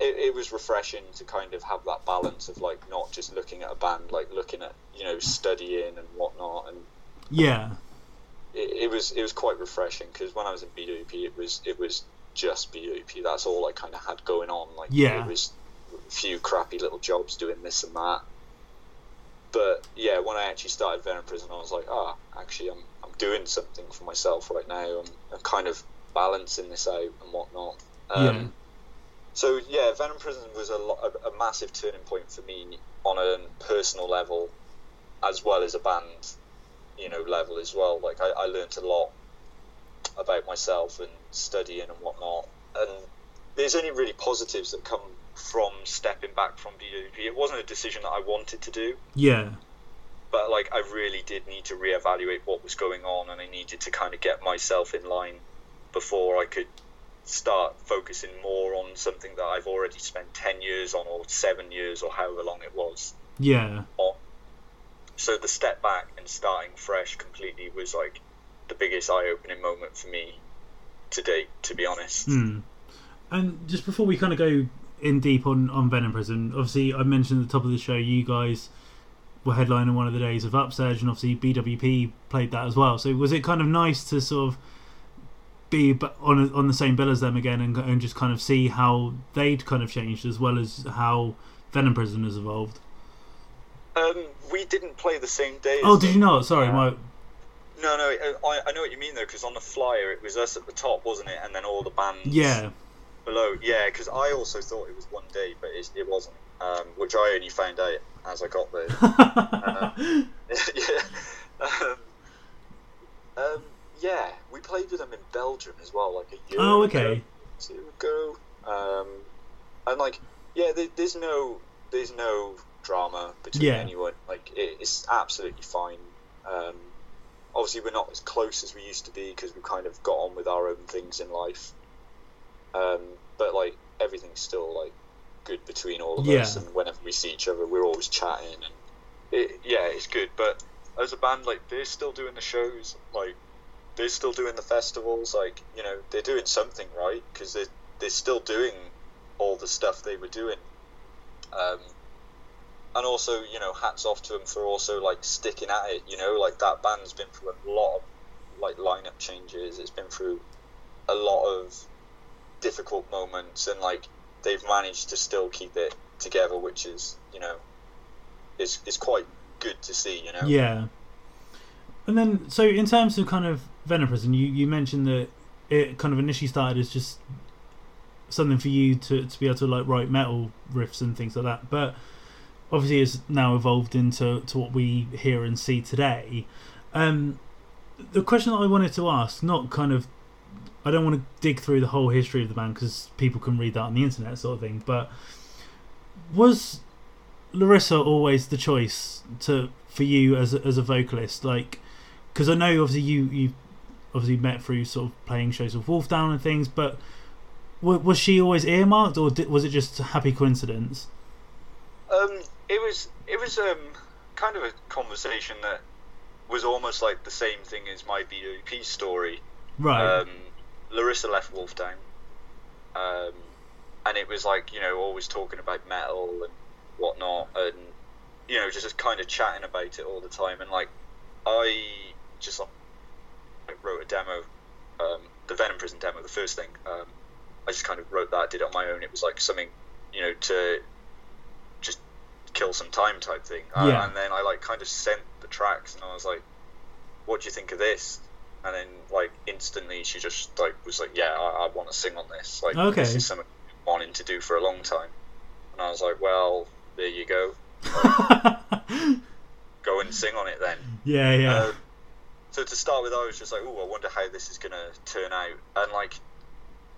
it, it was refreshing to kind of have that balance of like not just looking at a band, like looking at you know studying and whatnot, and yeah. it, it was it was quite refreshing because when I was in BWP, it was it was just BWP. That's all I kind of had going on. Like Yeah. it was a few crappy little jobs doing this and that. But yeah, when I actually started Venom Prison, I was like, ah, actually, I'm I'm doing something for myself right now. I'm, I'm kind of balancing this out and whatnot. Um, Yeah. So yeah, Venom Prison was a, lo- a, a massive turning point for me on a personal level, as well as a band, you know, level as well. Like I, I learned a lot about myself and studying and whatnot. And there's only really positives that come from stepping back from BWP. It wasn't a decision that I wanted to do, Yeah. But like I really did need to reevaluate what was going on, and I needed to kind of get myself in line before I could start focusing more on something that I've already spent ten years on, or seven years, or however long it was. Yeah. On. So the step back and starting fresh completely was like the biggest eye-opening moment for me to date, to be honest. Hmm. And just before we kind of go in deep on, on Venom Prison, obviously I mentioned at the top of the show you guys were headlining one of the days of Upsurge, and obviously BWP played that as well. So was it kind of nice to sort of be on on the same bill as them again, and, and just kind of see how they'd kind of changed as well as how Venom Prison has evolved? Um, we didn't play the same day. Oh, did you not? Sorry, Uh, my No, no, I, I know what you mean though, because on the flyer it was us at the top, wasn't it? And then all the bands yeah, below. Yeah, because I also thought it was one day, but it, it wasn't. Um, which I only found out as I got there. yeah. Um, um, yeah, we played with them in Belgium as well, like a year. oh, ago, okay, two ago. Um, and like, yeah, there, there's no, there's no drama between Yeah. anyone. Like, it, it's absolutely fine. Um, obviously, we're not as close as we used to be because we kind of got on with our own things in life. Um, but like, everything's still like good between all of us, and whenever we see each other, we're always chatting, and it, yeah, it's good. But as a band, like, they're still doing the shows, like they're still doing the festivals. Like you know, they're doing something right because they're they're still doing all the stuff they were doing Um, and also, you know, hats off to them for also like sticking at it. You know, like that band's been through a lot of like lineup changes. It's been through a lot of difficult moments, and like they've managed to still keep it together, which is you know, is is quite good to see. You know. Yeah. And then, so in terms of kind of Venom Prison, you, you mentioned that it kind of initially started as just something for you to, to be able to like write metal riffs and things like that, but obviously it's now evolved into to what we hear and see today. Um, the question that I wanted to ask, not kind of, I don't want to dig through the whole history of the band because people can read that on the internet, sort of thing. But was Larissa always the choice to for you as a, as a vocalist? Like, because I know obviously you you obviously met through sort of playing shows with Wolf Down and things, but w- was she always earmarked, or did, was it just a happy coincidence? Um, it was it was um kind of a conversation that was almost like the same thing as my BOP story. Right. Um, Larissa left Wolf Down, um, and it was like you know always talking about metal and whatnot, and you know just kind of chatting about it all the time. And like I just like wrote a demo, um, the Venom Prison demo, the first thing. Um, I just kind of wrote that, did it on my own. It was like something you know to just kill some time type thing. Uh, Yeah. and then I like kind of sent the tracks, and I was like, "What do you think of this?" And then like instantly, she just like was like, "Yeah, I, I want to sing on this. Like, Okay. this is something I've been wanting to do for a long time." And I was like, "Well, there you go. Go and sing on it then." yeah, yeah. Uh, so to start with, I was just like, "Oh, I wonder how this is gonna turn out." And like,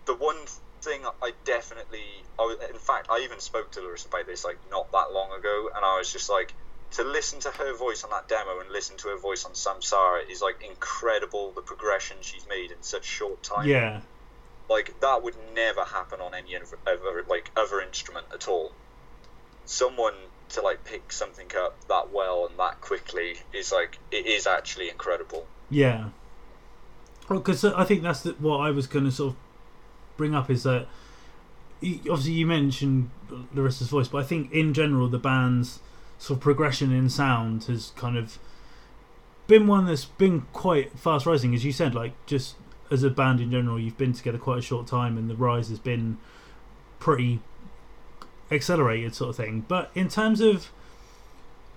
the one thing I definitely, I was, in fact, I even spoke to Larissa about this like not that long ago, and I was just like, to listen to her voice on that demo and listen to her voice on Samsara is like incredible. The progression she's made in such short time, yeah. like that would never happen on any other, other like other instrument at all. Someone to like pick something up that well and that quickly is like it is actually incredible. Yeah. Because I think that's the, what I was going to sort of bring up is that obviously you mentioned Larissa's voice, but I think in general the band's sort of progression in sound has kind of been one that's been quite fast rising, as you said. Like just as a band in general, you've been together quite a short time, and the rise has been pretty accelerated, sort of thing. But in terms of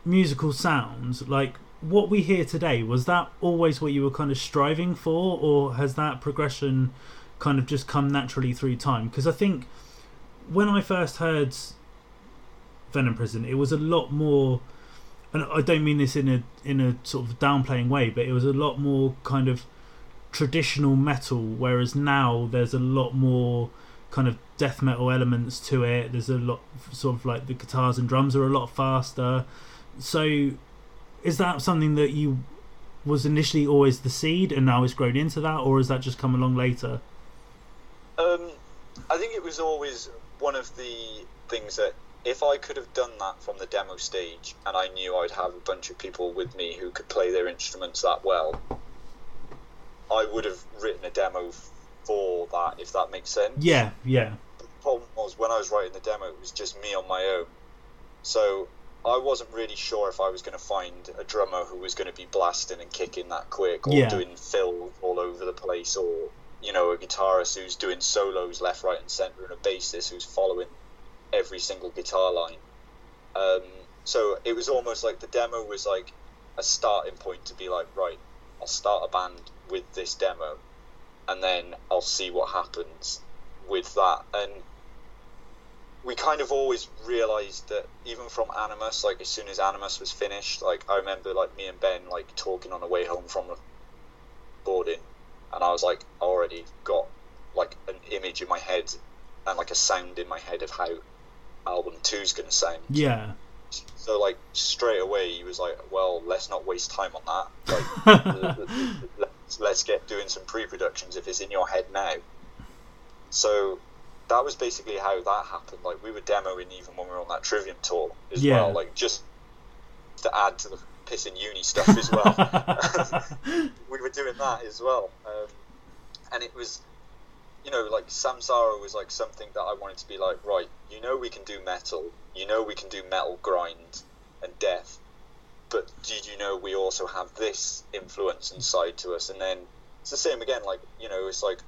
musical sounds, like what we hear today, was that always what you were kind of striving for, or has that progression kind of just come naturally through time? Because I think when I first heard Venom Prison, it was a lot more, and I don't mean this in a in a sort of downplaying way, but it was a lot more kind of traditional metal, whereas now there's a lot more kind of death metal elements to it. There's a lot sort of like the guitars and drums are a lot faster. So is that something that you was initially always the seed and now it's grown into that or has that just come along later? Um, I think it was always one of the things that if I could have done that from the demo stage and I knew I'd have a bunch of people with me who could play their instruments that well, I would have written a demo for that, if that makes sense. Yeah, yeah. the problem was when I was writing the demo, it was just me on my own. So I wasn't really sure if I was going to find a drummer who was going to be blasting and kicking that quick, or Yeah. doing fills all over the place, or you know, a guitarist who's doing solos left, right, and center, and a bassist who's following every single guitar line. Um, so it was almost like the demo was like a starting point to be like, right, I'll start a band with this demo, and then I'll see what happens with that. And we kind of always realized that even from Animus, like as soon as Animus was finished, like I remember like me and Ben like talking on the way home from boarding, and I was like I already got like an image in my head and like a sound in my head of how album two's gonna sound. Yeah. So like straight away he was like, well, let's not waste time on that. Like let's, let's get doing some pre-productions if it's in your head now. So that was basically how that happened. Like we were demoing even when we were on that Trivium tour as Yeah. well. Like just to add to the pissing uni stuff as well. we were doing that as well, um, and it was, you know, like Samsara was like something that I wanted to be like, right, you know, we can do metal, you know we can do metal grind and death, but did you know we also have this influence inside to us? And then it's the same again. Like you know, it's like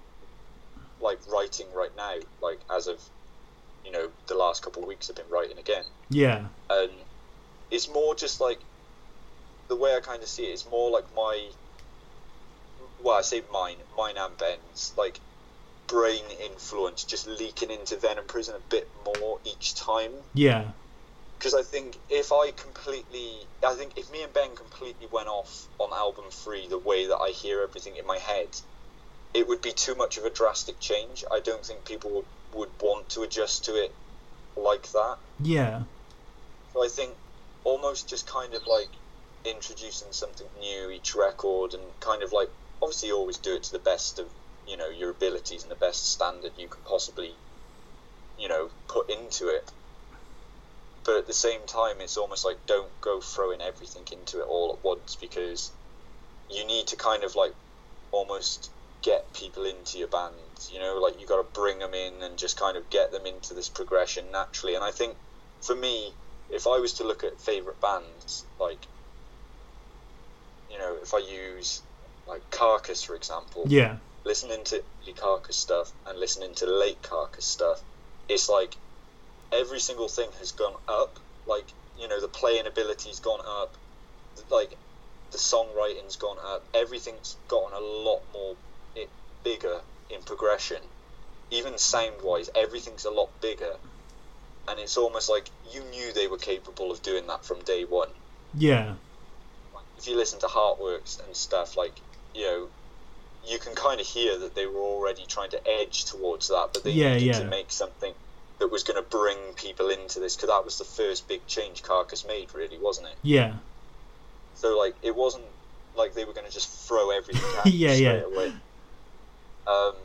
like writing right now. Like as of you know the last couple of weeks, I've been writing again, Yeah. and it's more just like the way I kind of see it. It's more like my well, I say mine, mine and Ben's like brain influence just leaking into Venom Prison a bit more each time Yeah. because I think if I completely, I think if me and Ben completely went off on album three the way that I hear everything in my head, it would be too much of a drastic change. I don't think people would, would want to adjust to it like that. Yeah. So I think almost just kind of like introducing something new each record and kind of like obviously you always do it to the best of you know your abilities and the best standard you can possibly you know put into it. But at the same time it's almost like don't go throwing everything into it all at once because you need to kind of like almost get people into your band you know? Like you got to bring them in and just kind of get them into this progression naturally. And i think for me if I was to look at favorite bands, like you know, if I use like Carcass for example, Yeah. Listening to early Carcass stuff and listening to late Carcass stuff, it's like every single thing has gone up. Like you know, the playing ability's gone up, like the songwriting's gone up. Everything's gotten a lot more it, bigger in progression. Even sound wise, everything's a lot bigger. And it's almost like you knew they were capable of doing that from day one Yeah. if you listen to Heartworks and stuff, like you know, you can kind of hear that they were already trying to edge towards that, but they Yeah, needed yeah. to make something that was going to bring people into this because that was the first big change Carcass made, really, wasn't it? Yeah. So like, it wasn't like they were going to just throw everything at Yeah, straight yeah. away, um,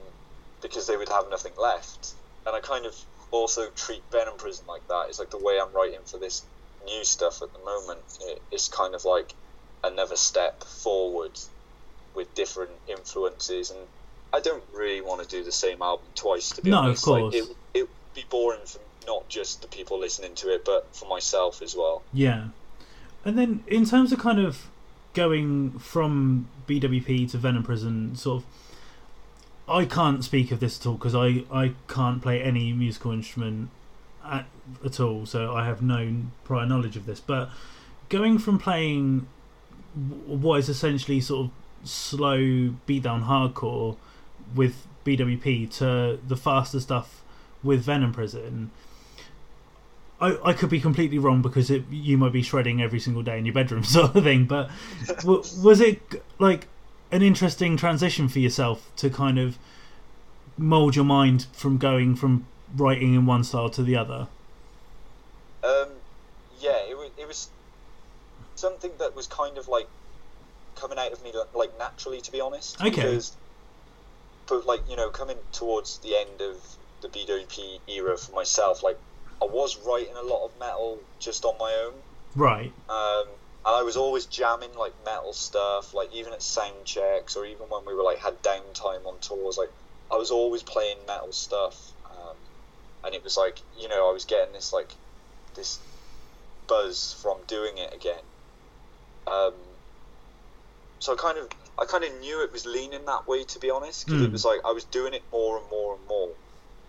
because they would have nothing left. And I kind of also treat Venom Prison like that. It's like the way I'm writing for this new stuff at the moment. It, it's kind of like another step forward with different influences, and I don't really want to do the same album twice. To be No, of honest, course. Like, it it would be boring for not just the people listening to it, but for myself as well. Yeah. And then in terms of kind of going from BWP to Venom Prison, sort of, I can't speak of this at all because I, I can't play any musical instrument at, at all, so I have no prior knowledge of this. But going from playing what is essentially sort of slow beatdown hardcore with BWP to the faster stuff with Venom Prison, I, I could be completely wrong because it, you might be shredding every single day in your bedroom, sort of thing. But w- was it like an interesting transition for yourself to kind of mold your mind from going from writing in one style to the other? Um, yeah, it was it was something that was kind of like coming out of me like naturally, to be honest. Okay. Because, but like you know, coming towards the end of the BWP era for myself, like I was writing a lot of metal just on my own. Right. Um, and I was always jamming like metal stuff, like even at sound checks or even when we were like had downtime on tours, like I was always playing metal stuff. Um, and it was like you know I was getting this like this buzz from doing it again. Um, so I kind of I kind of knew it was leaning that way to be honest because Mm. it was like I was doing it more and more and more,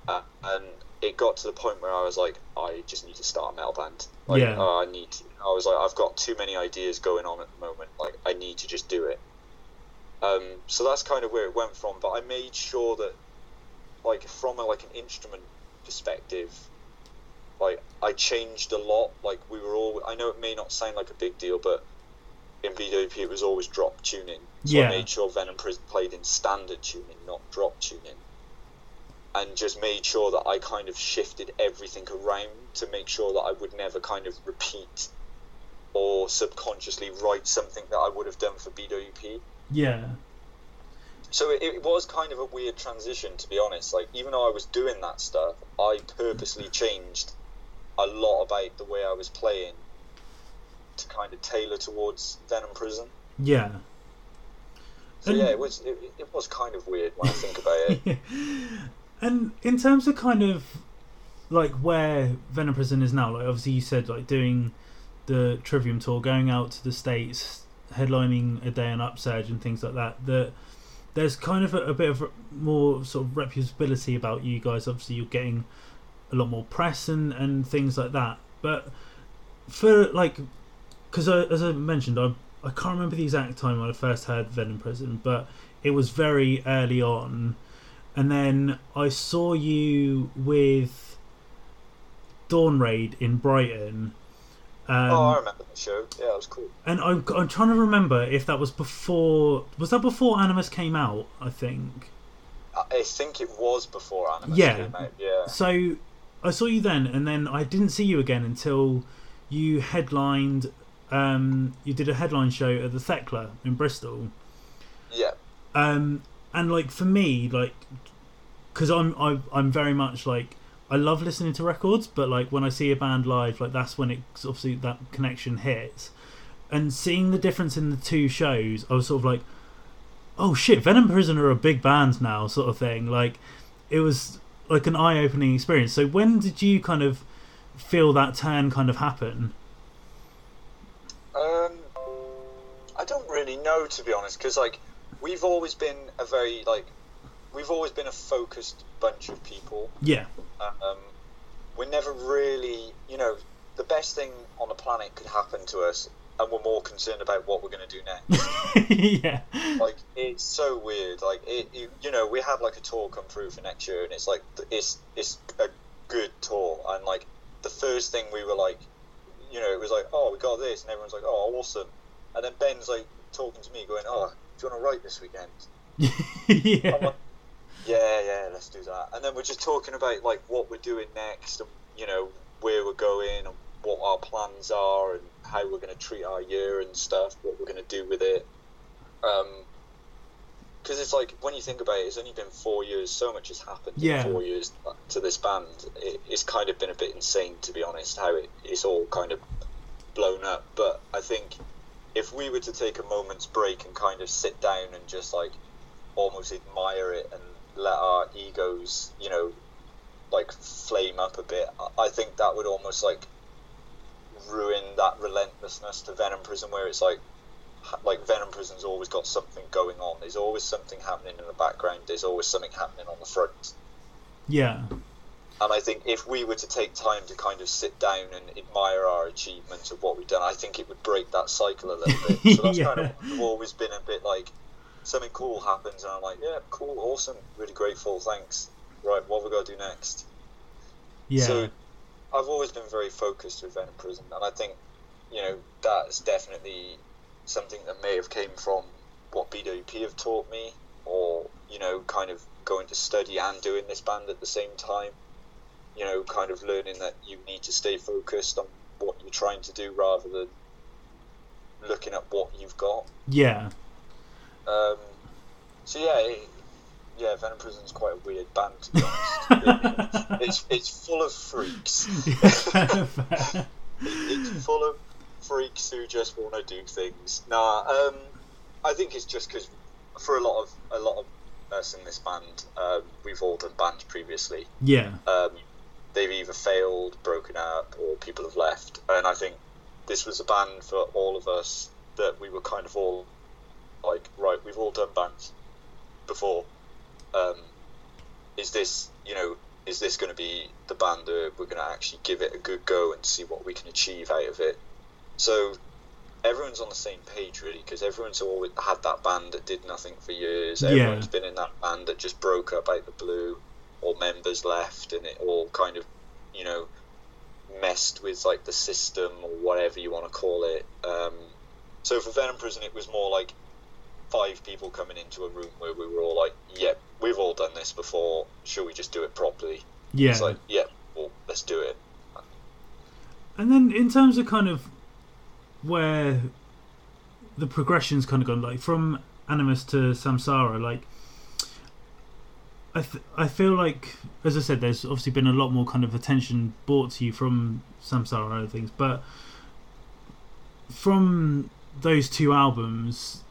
uh, and it got to the point where I was like I just need to start a metal band. Like Yeah. oh, I need. To, I was like I've got too many ideas going on at the moment. Like I need to just do it. Um, so that's kind of where it went from. But I made sure that, like, from a, like an instrument perspective, like I changed a lot. Like we were all. I know it may not sound like a big deal, but in BWP it was always drop tuning. So Yeah. I made sure Venom Prison played in standard tuning, not drop tuning. And just made sure that I kind of shifted everything around to make sure that I would never kind of repeat or subconsciously write something that I would have done for BWP. Yeah. So it, it was kind of a weird transition, to be honest. Like, even though I was doing that stuff, I purposely changed a lot about the way I was playing to kind of tailor towards Venom Prison. Yeah. So And- yeah, it was it, it was kind of weird when I think about it. and in terms of kind of like where Venom Prison is now. Like obviously you said like doing the Trivium tour, going out to the states, headlining a day on Upsurge and things like that. That there's kind of a, a bit of more sort of reputability about you guys. Obviously you're getting a lot more press and and things like that. But for like, because as I mentioned, I I can't remember the exact time when I first heard Venom Prison, but it was very early on. And then I saw you with Dawn Ray'd in Brighton. Um, oh, I remember the show. Yeah, it was cool. And I'm, I'm trying to remember if that was before. Was that before Animus came out? I think. I think it was before Animus Yeah. came out. Yeah. So I saw you then, and then I didn't see you again until you headlined. Um, you did a headline show at the Thekla in Bristol. Yeah. um and like for me like because i'm I, i'm very much like i love listening to records but like when i see a band live like that's when it obviously that connection hits and seeing the difference in the two shows i was sort of like oh shit venom prison are a big band now sort of thing like it was like an eye-opening experience so when did you kind of feel that turn kind of happen Um, I don't really know to be honest, because like we've always been a very like we've always been a focused bunch of people. yeah Um, we're never really, you know, the best thing on the planet could happen to us, and we're more concerned about what we're going to do next. yeah like it's so weird. Like it, you, you know, we had like a tour come through for next year, and it's like it's it's a good tour, and like the first thing we were like, you know, it was like, oh, we got this, and everyone's like, oh, awesome, and then Ben's like talking to me, going, oh, do you want to write this weekend? yeah like, yeah, yeah, let's do that. And then we're just talking about like what we're doing next, and you know where we're going, and what our plans are, and how we're going to treat our year and stuff, what we're going to do with it. Um, because it's like when you think about it, it's only been four years. So much has happened Yeah. in four years to this band. It, it's kind of been a bit insane, to be honest, how it, it's all kind of blown up. But I think if we were to take a moment's break and kind of sit down and just like almost admire it and let our egos, you know, like flame up a bit, I- think that would almost like ruin that relentlessness to Venom Prison, where it's like, like Venom Prison's always got something going on. There's always something happening in the background. There's always something happening on the front. yeah And I think if we were to take time to kind of sit down and admire our achievements of what we've done, I think it would break that cycle a little bit. So that's kind of I've always been a bit like something cool happens, and I'm like, yeah, cool, awesome, really grateful, thanks. Right, what have we got to do next? yeah So I've always been very focused with Venom Prison, and I think you know that's definitely something that may have came from what BWP have taught me, or you know, kind of going to study and doing this band at the same time. You know, kind of learning that you need to stay focused on what you're trying to do rather than looking at what you've got. yeah Um, so yeah, it, yeah, Venom Prison's quite a weird band to be honest. It- it's it's full of freaks. It's full of freaks who just want to do things. Nah, um, I think it's just because for a lot of a lot of us in this band, um, we've all done bands previously. yeah Um, they've either failed, broken up, or people have left. And I think this was a band for all of us that we were kind of all like, right, we've all done bands before. Um, is this, you know, is this going to be the band that we're going to actually give it a good go and see what we can achieve out of it? So everyone's on the same page really because everyone's always had that band that did nothing for years. Yeah. Everyone's been in that band that just broke up out the blue or members left and it all kind of you know messed with like the system or whatever you want to call it. Um, so for venom prison it was more like five people coming into a room where we were all like yep we've all done this before. Should we just do it properly? Yeah. it's like yeah well let's do it. And then in terms of kind of where the progression's kind of gone, like from Animus to Samsara, like I th- I feel like, as I said, there's obviously been a lot more kind of attention brought to you from Samsara and things, but from those two albums,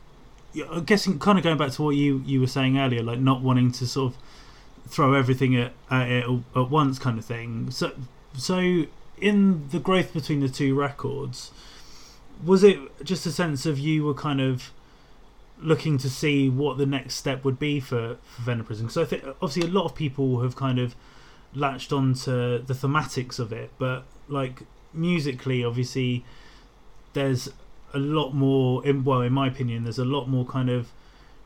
I'm guessing kind of going back to what you you were saying earlier, like not wanting to sort of throw everything at, at it at once kind of thing. So so in the growth between the two records, was it just a sense of you were kind of looking to see what the next step would be for, for Venom Prison? Because I think obviously a lot of people have kind of latched onto the thematics of it, but like musically, obviously, there's a lot more. In, well, in my opinion, there's a lot more kind of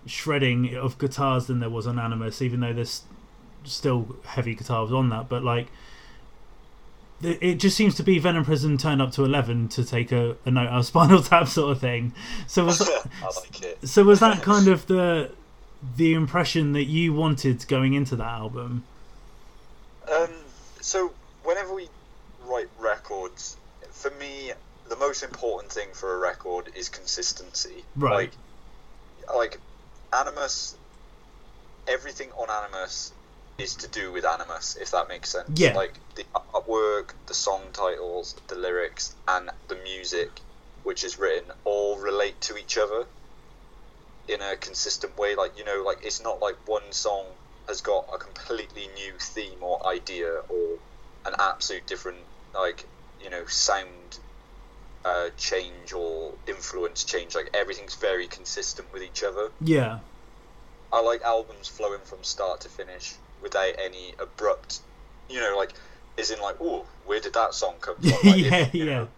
shredding of guitars than there was on Animus, even though there's still heavy guitars on that. But like, it just seems to be Venom Prison turned up to eleven to take a, a note out of Spinal Tap sort of thing. So was that, like so was that kind of the the impression that you wanted going into that album? Um, so whenever we write records, for me, the most important thing for a record is consistency. Right. Like, like Animus, everything on Animus is to do with Animus, if that makes sense. Yeah. Like the artwork, the song titles, the lyrics, and the music, which is written, all relate to each other in a consistent way. Like you know, like it's not like one song has got a completely new theme or idea or an absolute different like you know sound uh, change or influence change. Like everything's very consistent with each other. Yeah. I like albums flowing from start to finish without any abrupt, you know, like, is in like, oh, where did that song come from? Like, yeah, if, yeah. Know,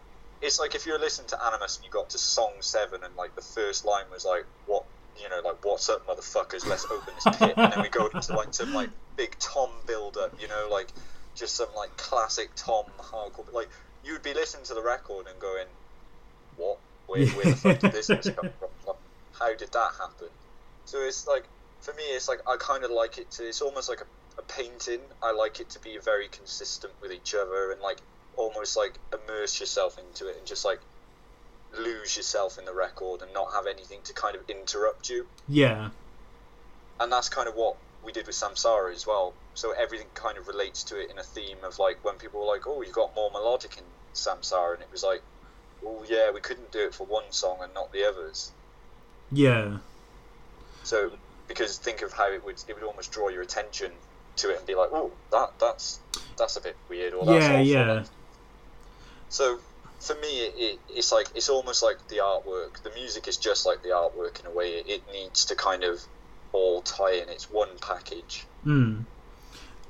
it's like if you're listening to Animus and you got to song seven and like the first line was like, what, you know, like, what's up, motherfuckers? Let's open this pit, and then we go into like some like big Tom build up, you know, like just some like classic Tom hardcore. Like you would be listening to the record and going, what? Where, where the fuck did this come from? How did that happen? So it's like for me, it's like I kind of like it to. It's almost like a, a, painting. I like it to be very consistent with each other and like almost like immerse yourself into it and just like lose yourself in the record and not have anything to kind of interrupt you. Yeah. And that's kind of what we did with Samsara as well. So everything kind of relates to it in a theme of like when people were like, "Oh, you got more melodic in Samsara," and it was like, "Oh yeah, we couldn't do it for one song and not the others." Yeah. So because think of how it would it would almost draw your attention to it and be like, oh, that that's that's a bit weird or that's yeah, awful. yeah. So for me, it, it, it's like it's almost like the artwork. The music is just like the artwork in a way. It, it needs to kind of all tie in. It's one package. Hmm.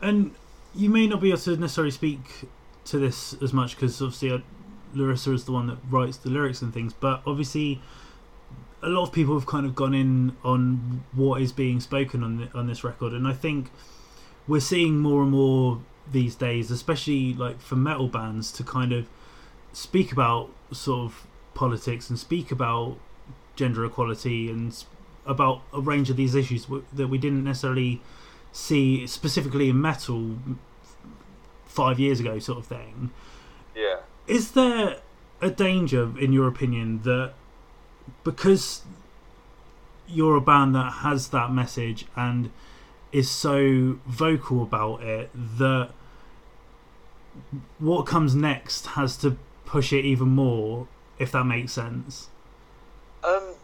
And you may not be able to necessarily speak to this as much because obviously uh, Larissa is the one that writes the lyrics and things, but obviously a lot of people have kind of gone in on what is being spoken on the, on this record, and I think we're seeing more and more these days, especially like for metal bands, to kind of speak about sort of politics and speak about gender equality and about a range of these issues that we didn't necessarily see specifically in metal five years ago, sort of thing. Yeah. Is there a danger, in your opinion, that because you're a band that has that message and is so vocal about it that what comes next has to push it even more if that makes sense. Um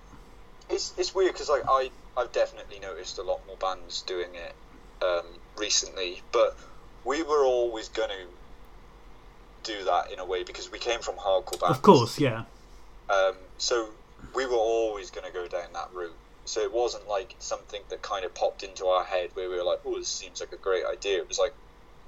it's it's weird because like i i've definitely noticed a lot more bands doing it um recently but we were always going to do that in a way because we came from hardcore bands. Of course yeah. Um so we were always going to go down that route. So it wasn't like something that kind of popped into our head where we were like, "Oh, this seems like a great idea." It was like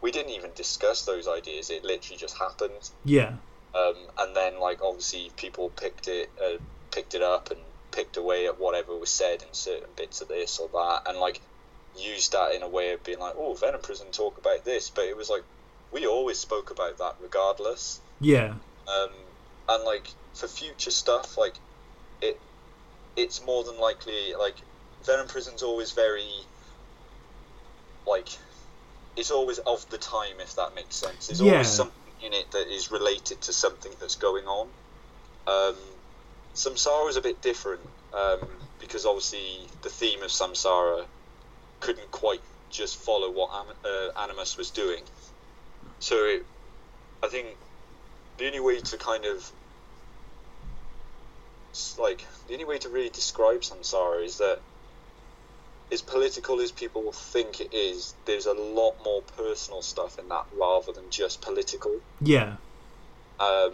we didn't even discuss those ideas. It literally just happened. Yeah. Um, and then, like, obviously, people picked it, uh, picked it up, and picked away at whatever was said in certain bits of this or that, and like used that in a way of being like, "Oh, Venom Prison talk about this," but it was like we always spoke about that regardless. Yeah. Um, and like for future stuff, like it it's more than likely like Venom Prison's always very like it's always of the time if that makes sense. There's Yeah. always something in it that is related to something that's going on. Um, Samsara is a bit different um, because obviously the theme of Samsara couldn't quite just follow what Am- uh, Animus was doing. So it, I think the only way to kind of like the only way to really describe samsara is that as political as people think it is, there's a lot more personal stuff in that rather than just political. Yeah. Um,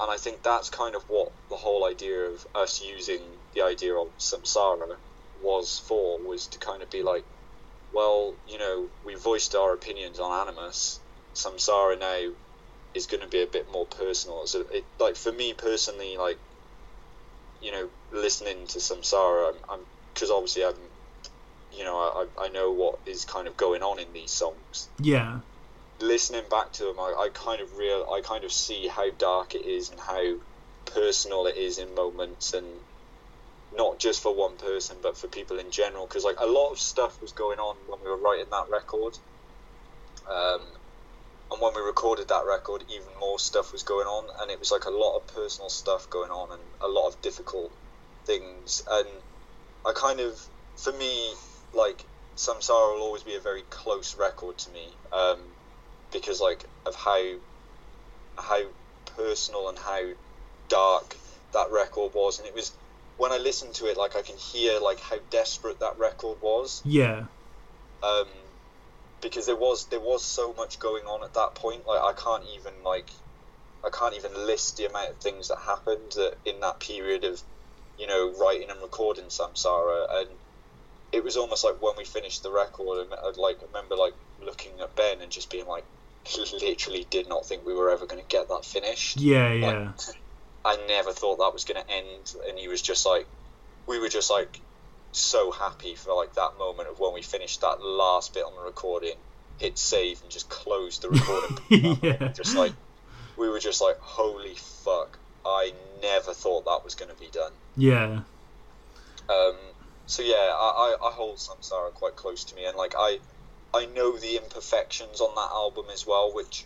and I think that's kind of what the whole idea of us using the idea of samsara was for, was to kind of be like, well, you know, we voiced our opinions on Animus. Samsara now is going to be a bit more personal. So, it, like for me personally, like you know, listening to Samsara, I'm because obviously I'm, you know, I I know what is kind of going on in these songs. Yeah. Listening back to them, I, I kind of real, I kind of see how dark it is and how personal it is in moments, and not just for one person, but for people in general. Because like a lot of stuff was going on when we were writing that record. Um, and when we recorded that record, even more stuff was going on, and it was like a lot of personal stuff going on and a lot of difficult things. And I kind of, for me, like Samsara will always be a very close record to me, um, because like of how how personal and how dark that record was, and it was when I listened to it, like I can hear like how desperate that record was. Yeah. Um, because there was there was so much going on at that point. Like I can't even like I can't even list the amount of things that happened that in that period of you know writing and recording Samsara, and it was almost like when we finished the record, and I'd like I remember like looking at Ben and just being like, literally did not think we were ever going to get that finished. Yeah, yeah. Like, I never thought that was going to end, and he was just like, we were just like so happy for like that moment of when we finished that last bit on the recording, hit save and just close the recording. yeah. Just like we were just like, holy fuck! I never thought that was going to be done. Yeah. Um, so yeah, I, I, I hold Samsara quite close to me, and like I I know the imperfections on that album as well, which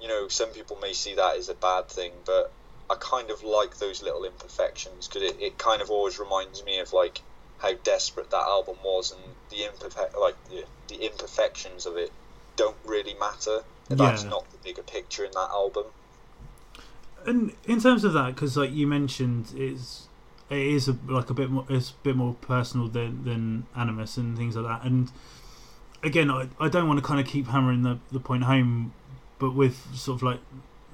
you know some people may see that as a bad thing, but I kind of like those little imperfections because it, it kind of always reminds me of like how desperate that album was and the imperfect like the, the imperfections of it don't really matter. That's Yeah. not the bigger picture in that album. And in terms of that, because like you mentioned, it's it is a, like a bit more it's a bit more personal than than Animus and things like that. And again, I, I don't want to kind of keep hammering the the point home, but with sort of like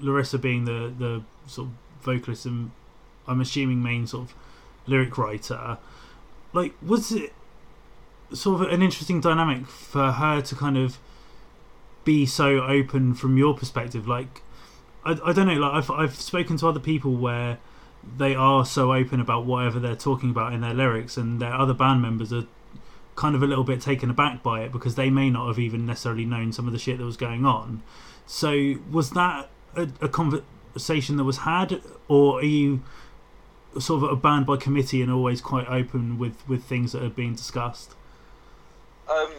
Larissa being the the sort of vocalist and I'm assuming main sort of lyric writer, like was it sort of an interesting dynamic for her to kind of be so open from your perspective? Like I, I don't know like I've, I've spoken to other people where they are so open about whatever they're talking about in their lyrics and their other band members are kind of a little bit taken aback by it because they may not have even necessarily known some of the shit that was going on. So was that a, a conversation that was had or are you sort of a band by committee and always quite open with with things that are being discussed Um,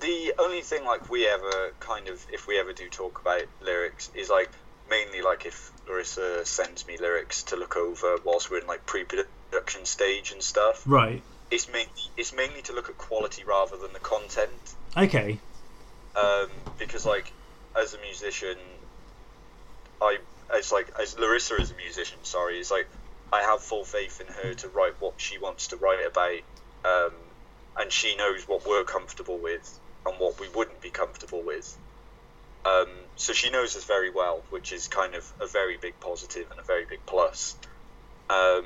the only thing like we ever kind of, if we ever do talk about lyrics, is like mainly like if Larissa sends me lyrics to look over whilst we're in like pre-production stage and stuff. right It's mainly it's mainly to look at quality rather than the content. okay Um, because like as a musician, I as like as Larissa is a musician, sorry, it's like I have full faith in her to write what she wants to write about, um, and she knows what we're comfortable with and what we wouldn't be comfortable with. Um, so she knows us very well, which is kind of a very big positive and a very big plus. Um,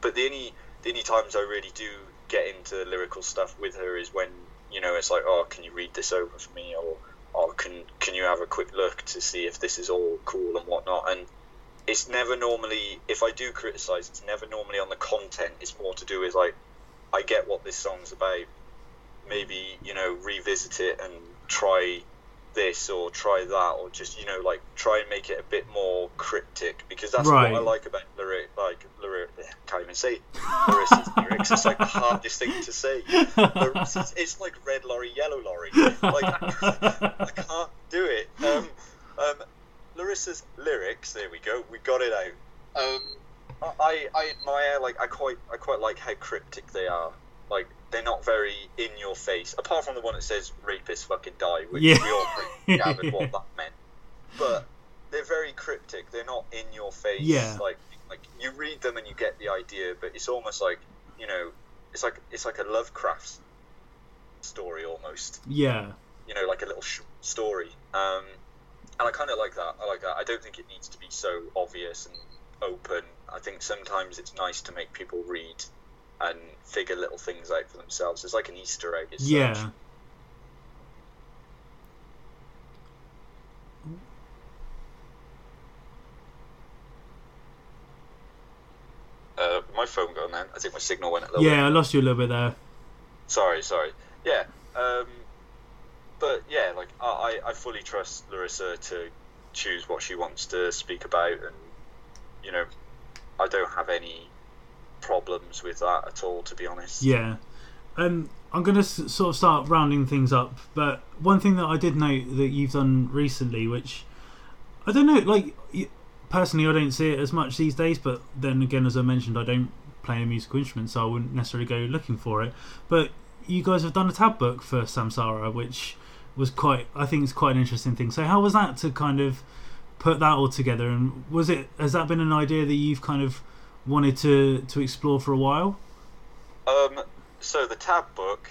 but the only the only times I really do get into lyrical stuff with her is when you know it's like, oh, can you read this over for me, or oh, can can you have a quick look to see if this is all cool and whatnot, and it's never normally if I do criticize, it's never normally on the content. It's more to do with like I get what this song's about. Maybe you know revisit it and try this or try that or just you know like try and make it a bit more cryptic because that's Right. what I like about lyric like lyric can't even say Larissa's lyrics. It's like the hardest thing to say. Larissa's, it's like red lorry, yellow lorry. Like I, I can't do it. Um, um, Larissa's lyrics. There we go. We got it out. Um, I I admire like I quite I quite like how cryptic they are. Like they're not very in your face, apart from the one that says "rapists fucking die," which Yeah. we all pretty gathered what that meant. But they're very cryptic. They're not in your face. Yeah. Like like you read them and you get the idea, but it's almost like you know, it's like it's like a Lovecraft story almost. Yeah. You know, like a little sh- story. Um, and I kind of like that. I like that. I don't think it needs to be so obvious and open. I think sometimes it's nice to make people read and figure little things out for themselves. It's like an Easter egg. Yeah. Such. Uh, my phone gone then. I think my signal went a little. bit. Yeah, I lost you a little bit there. Sorry, sorry. Yeah. Um, but yeah, like I, I fully trust Larissa to choose what she wants to speak about, and you know, I don't have any problems with that at all, to be honest. Yeah. Um, I'm going to s- sort of start rounding things up, but one thing that I did note that you've done recently, which I don't know, like personally, I don't see it as much these days. But then again, as I mentioned, I don't play a musical instrument, so I wouldn't necessarily go looking for it. But you guys have done a tab book for Samsara, which was quite, I think, it's quite an interesting thing. So how was that to kind of put that all together? And was it has that been an idea that you've kind of wanted to to explore for a while? Um, so the tab book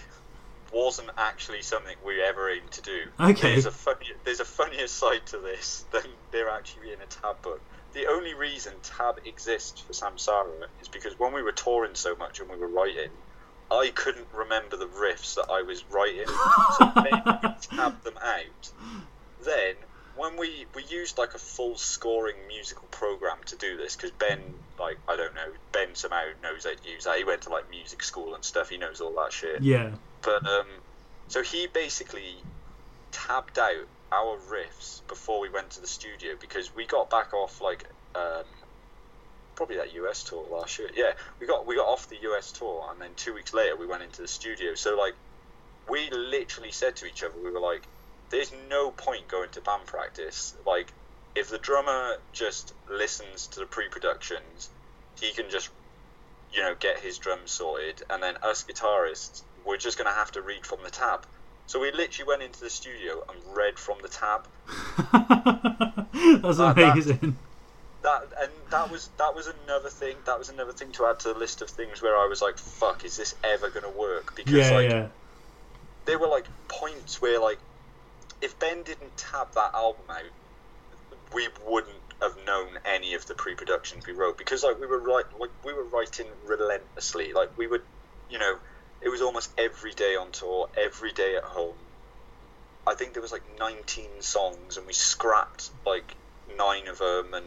wasn't actually something we ever aimed to do. Okay. There's a funny, there's a funnier side to this than there actually being a tab book. The only reason tab exists for Samsara is because when we were touring so much and we were writing, I couldn't remember the riffs that I was writing, so Ben would tab them out. Then, when we we used like a full scoring musical program to do this, because Ben, like I don't know, Ben somehow knows how to use that. He went to like music school and stuff. He knows all that shit. Yeah. But um, so he basically tabbed out our riffs before we went to the studio because we got back off like um, probably that US tour last year. Yeah, we got we got off the US tour and then two weeks later we went into the studio. So like we literally said to each other, we were like, "There's no point going to band practice. Like if the drummer just listens to the pre-productions, he can just you know get his drums sorted, and then us guitarists, we're just gonna have to read from the tab." So we literally went into the studio and read from the tab. That's Uh, that- amazing. That and that was that was another thing. That was another thing to add to the list of things where I was like, "Fuck, is this ever gonna work?" Because Yeah, like yeah. there were like points where like if Ben didn't tab that album out, we wouldn't have known any of the pre-productions we wrote because like we were right like we were writing relentlessly. Like we would, you know, it was almost every day on tour, every day at home. I think there was like 19 songs, and we scrapped like nine of them and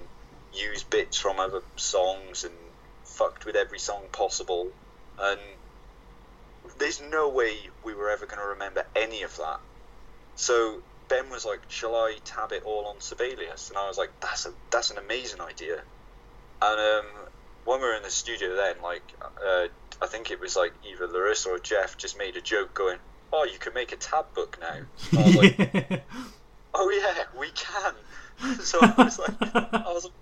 used bits from other songs and fucked with every song possible. And there's no way we were ever going to remember any of that. So Ben was like, "Shall I tab it all on Sibelius?" And I was like, "That's a that's an amazing idea." And um, when we were in the studio, then like uh, I think it was like either Larissa or Jeff just made a joke, going, "Oh, you can make a tab book now." And I was like, "Oh yeah, we can." so I was like, I was like,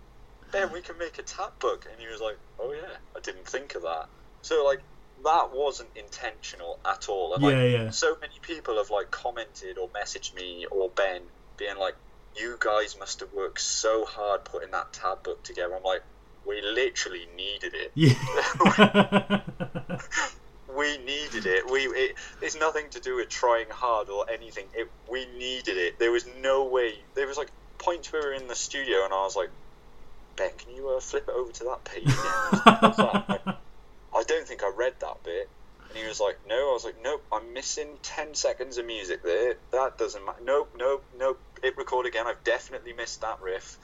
Ben, we can make a tab book, and he was like, "Oh yeah, I didn't think of that." So like that wasn't intentional at all. And, like, yeah, yeah. so many people have like commented or messaged me or Ben being like, "You guys must have worked so hard putting that tab book together." I'm like, "We literally needed it. Yeah. We needed it. We it, it's nothing to do with trying hard or anything. It we needed it. There was no way. There was like points where we were in the studio, and I was like, "Ben, can you uh, flip it over to that page?" again?" That? I don't think I read that bit. And he was like, no. I was like, nope, I'm missing 10 seconds of music there. That doesn't matter. Nope, nope, nope. Hit record again. I've definitely missed that riff.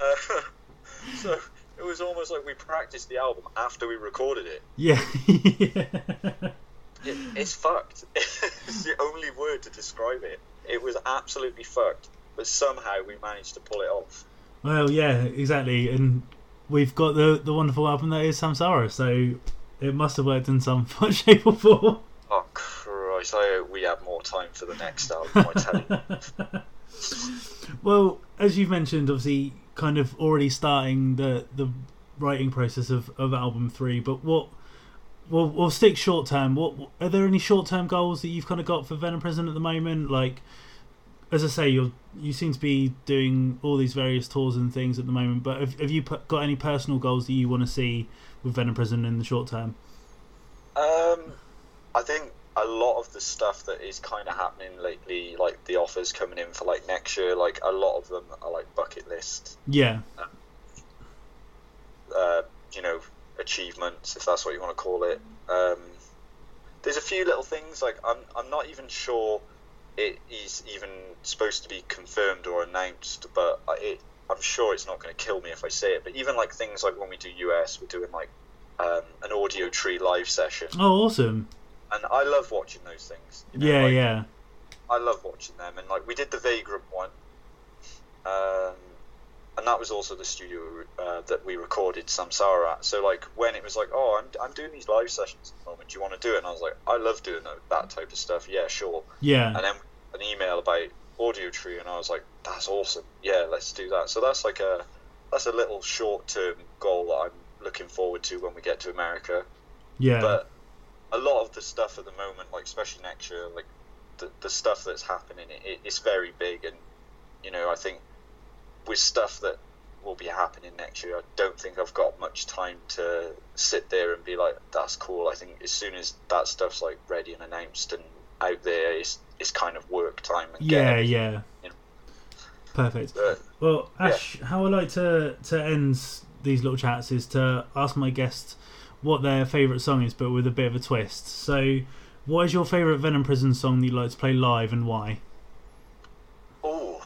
Uh, so it was almost like we practiced the album after we recorded it. yeah. it it's fucked. it's the only word to describe it. It was absolutely fucked. But somehow we managed to pull it off. well, yeah, exactly. And we've got the the wonderful album that is Samsara, so it must have worked in some shape or form. Oh, Christ. I hope we have more time for the next album, I tell you. Well, as you've mentioned, obviously, kind of already starting the the writing process of, of album three. But what we'll we'll stick short term. What are there any short term goals that you've kind of got for Venom Prison at the moment? Like, as I say, you you seem to be doing all these various tours and things at the moment. But have, have you put, got any personal goals that you want to see with Venom Prison in the short term? Um, I think a lot of the stuff that is kind of happening lately, like the offers coming in for like next year, like a lot of them are like bucket list, Yeah. uh, you know, achievements if that's what you want to call it. Um, there's a few little things like I'm I'm not even sure it is even supposed to be confirmed or announced, but I- it I'm sure it's not going to kill me if I say it. But even like things like when we do US, we're doing like um, an Audiotree live session, Oh, awesome. and I love watching those things. you know, Yeah, like, yeah. I love watching them, and like we did the Vagrant one, um, and that was also the studio uh, that we recorded Samsara at. So like when it was like, oh, I'm, I'm doing these live sessions at the moment. Do you want to do it? And I was like, I love doing that, that type of stuff. Yeah, sure. Yeah. And then an email about Audiotree, and I was like, that's awesome. Yeah, let's do that. So that's like a that's a little short term goal that I'm looking forward to when we get to America Yeah. but a lot of the stuff at the moment, like especially next year, like the, the stuff that's happening, it, it's very big, and you know, I think with stuff that will be happening next year, I don't think I've got much time to sit there and be like, "That's cool." I think as soon as that stuff's like ready and announced and out there, it's it's kind of work time. And yeah, yeah. you know. Perfect. But, Well, Ash, how I like to to end these little chats is to ask my guests what their favourite song is, but with a bit of a twist. So, what is your favourite Venom Prison song that you like to play live, and why? oh,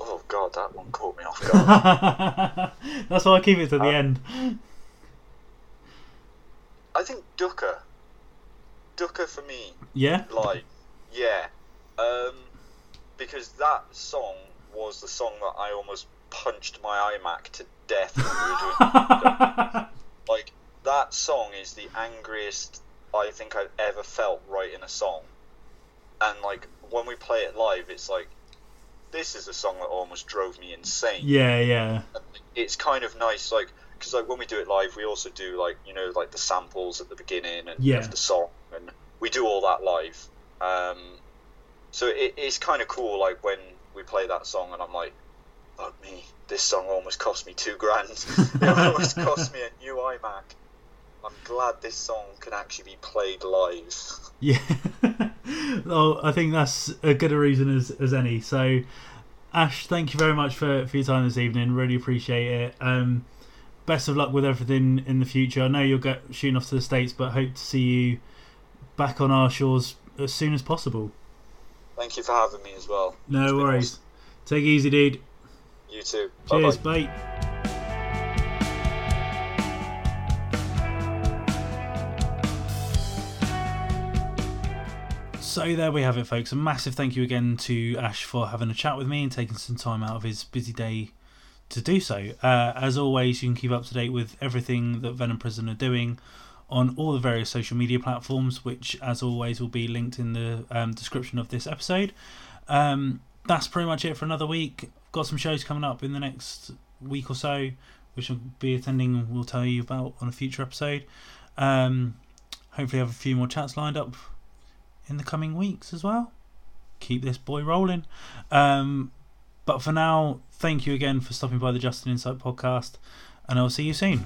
oh god, that one caught me off guard. That's why I keep it to the Uh, end. I think Dukkha, Dukkha for me Yeah. Like, Yeah. Um, because that song was the song that I almost punched my iMac to death when we were doing. like that song is the angriest I think I've ever felt writing a song. And like when we play it live, it's like this is a song that almost drove me insane yeah, yeah, it's kind of nice, like because like when we do it live, we also do like you know like the samples at the beginning and Yeah. of the song, and we do all that live. Um, so it, it's kind of cool, like when we play that song, and I'm like, fuck me, this song almost cost me two grand. it almost cost me a new iMac. I'm glad this song can actually be played live. yeah. oh, I think that's a good a reason as as any. So, Ash, thank you very much for for your time this evening. Really appreciate it. Um, best of luck with everything in the future. I know you'll get shooting off to the states, but hope to see you back on our shores as soon as possible. Thank you for having me as well. No worries. Take it easy, dude. You too. Cheers, Bye-bye. bye. So there we have it, folks. A massive thank you again to Ash for having a chat with me and taking some time out of his busy day to do so. Uh, as always, you can keep up to date with everything that Venom Prison are doing on all the various social media platforms, which, as always, will be linked in the um, description of this episode. Um, that's pretty much it for another week. Got some shows coming up in the next week or so, which I'll be attending and we'll tell you about on a future episode. Um, hopefully, have a few more chats lined up in the coming weeks as well. Keep this boy rolling. Um, but for now, thank you again for stopping by the Justin Insight podcast, and I'll see you soon.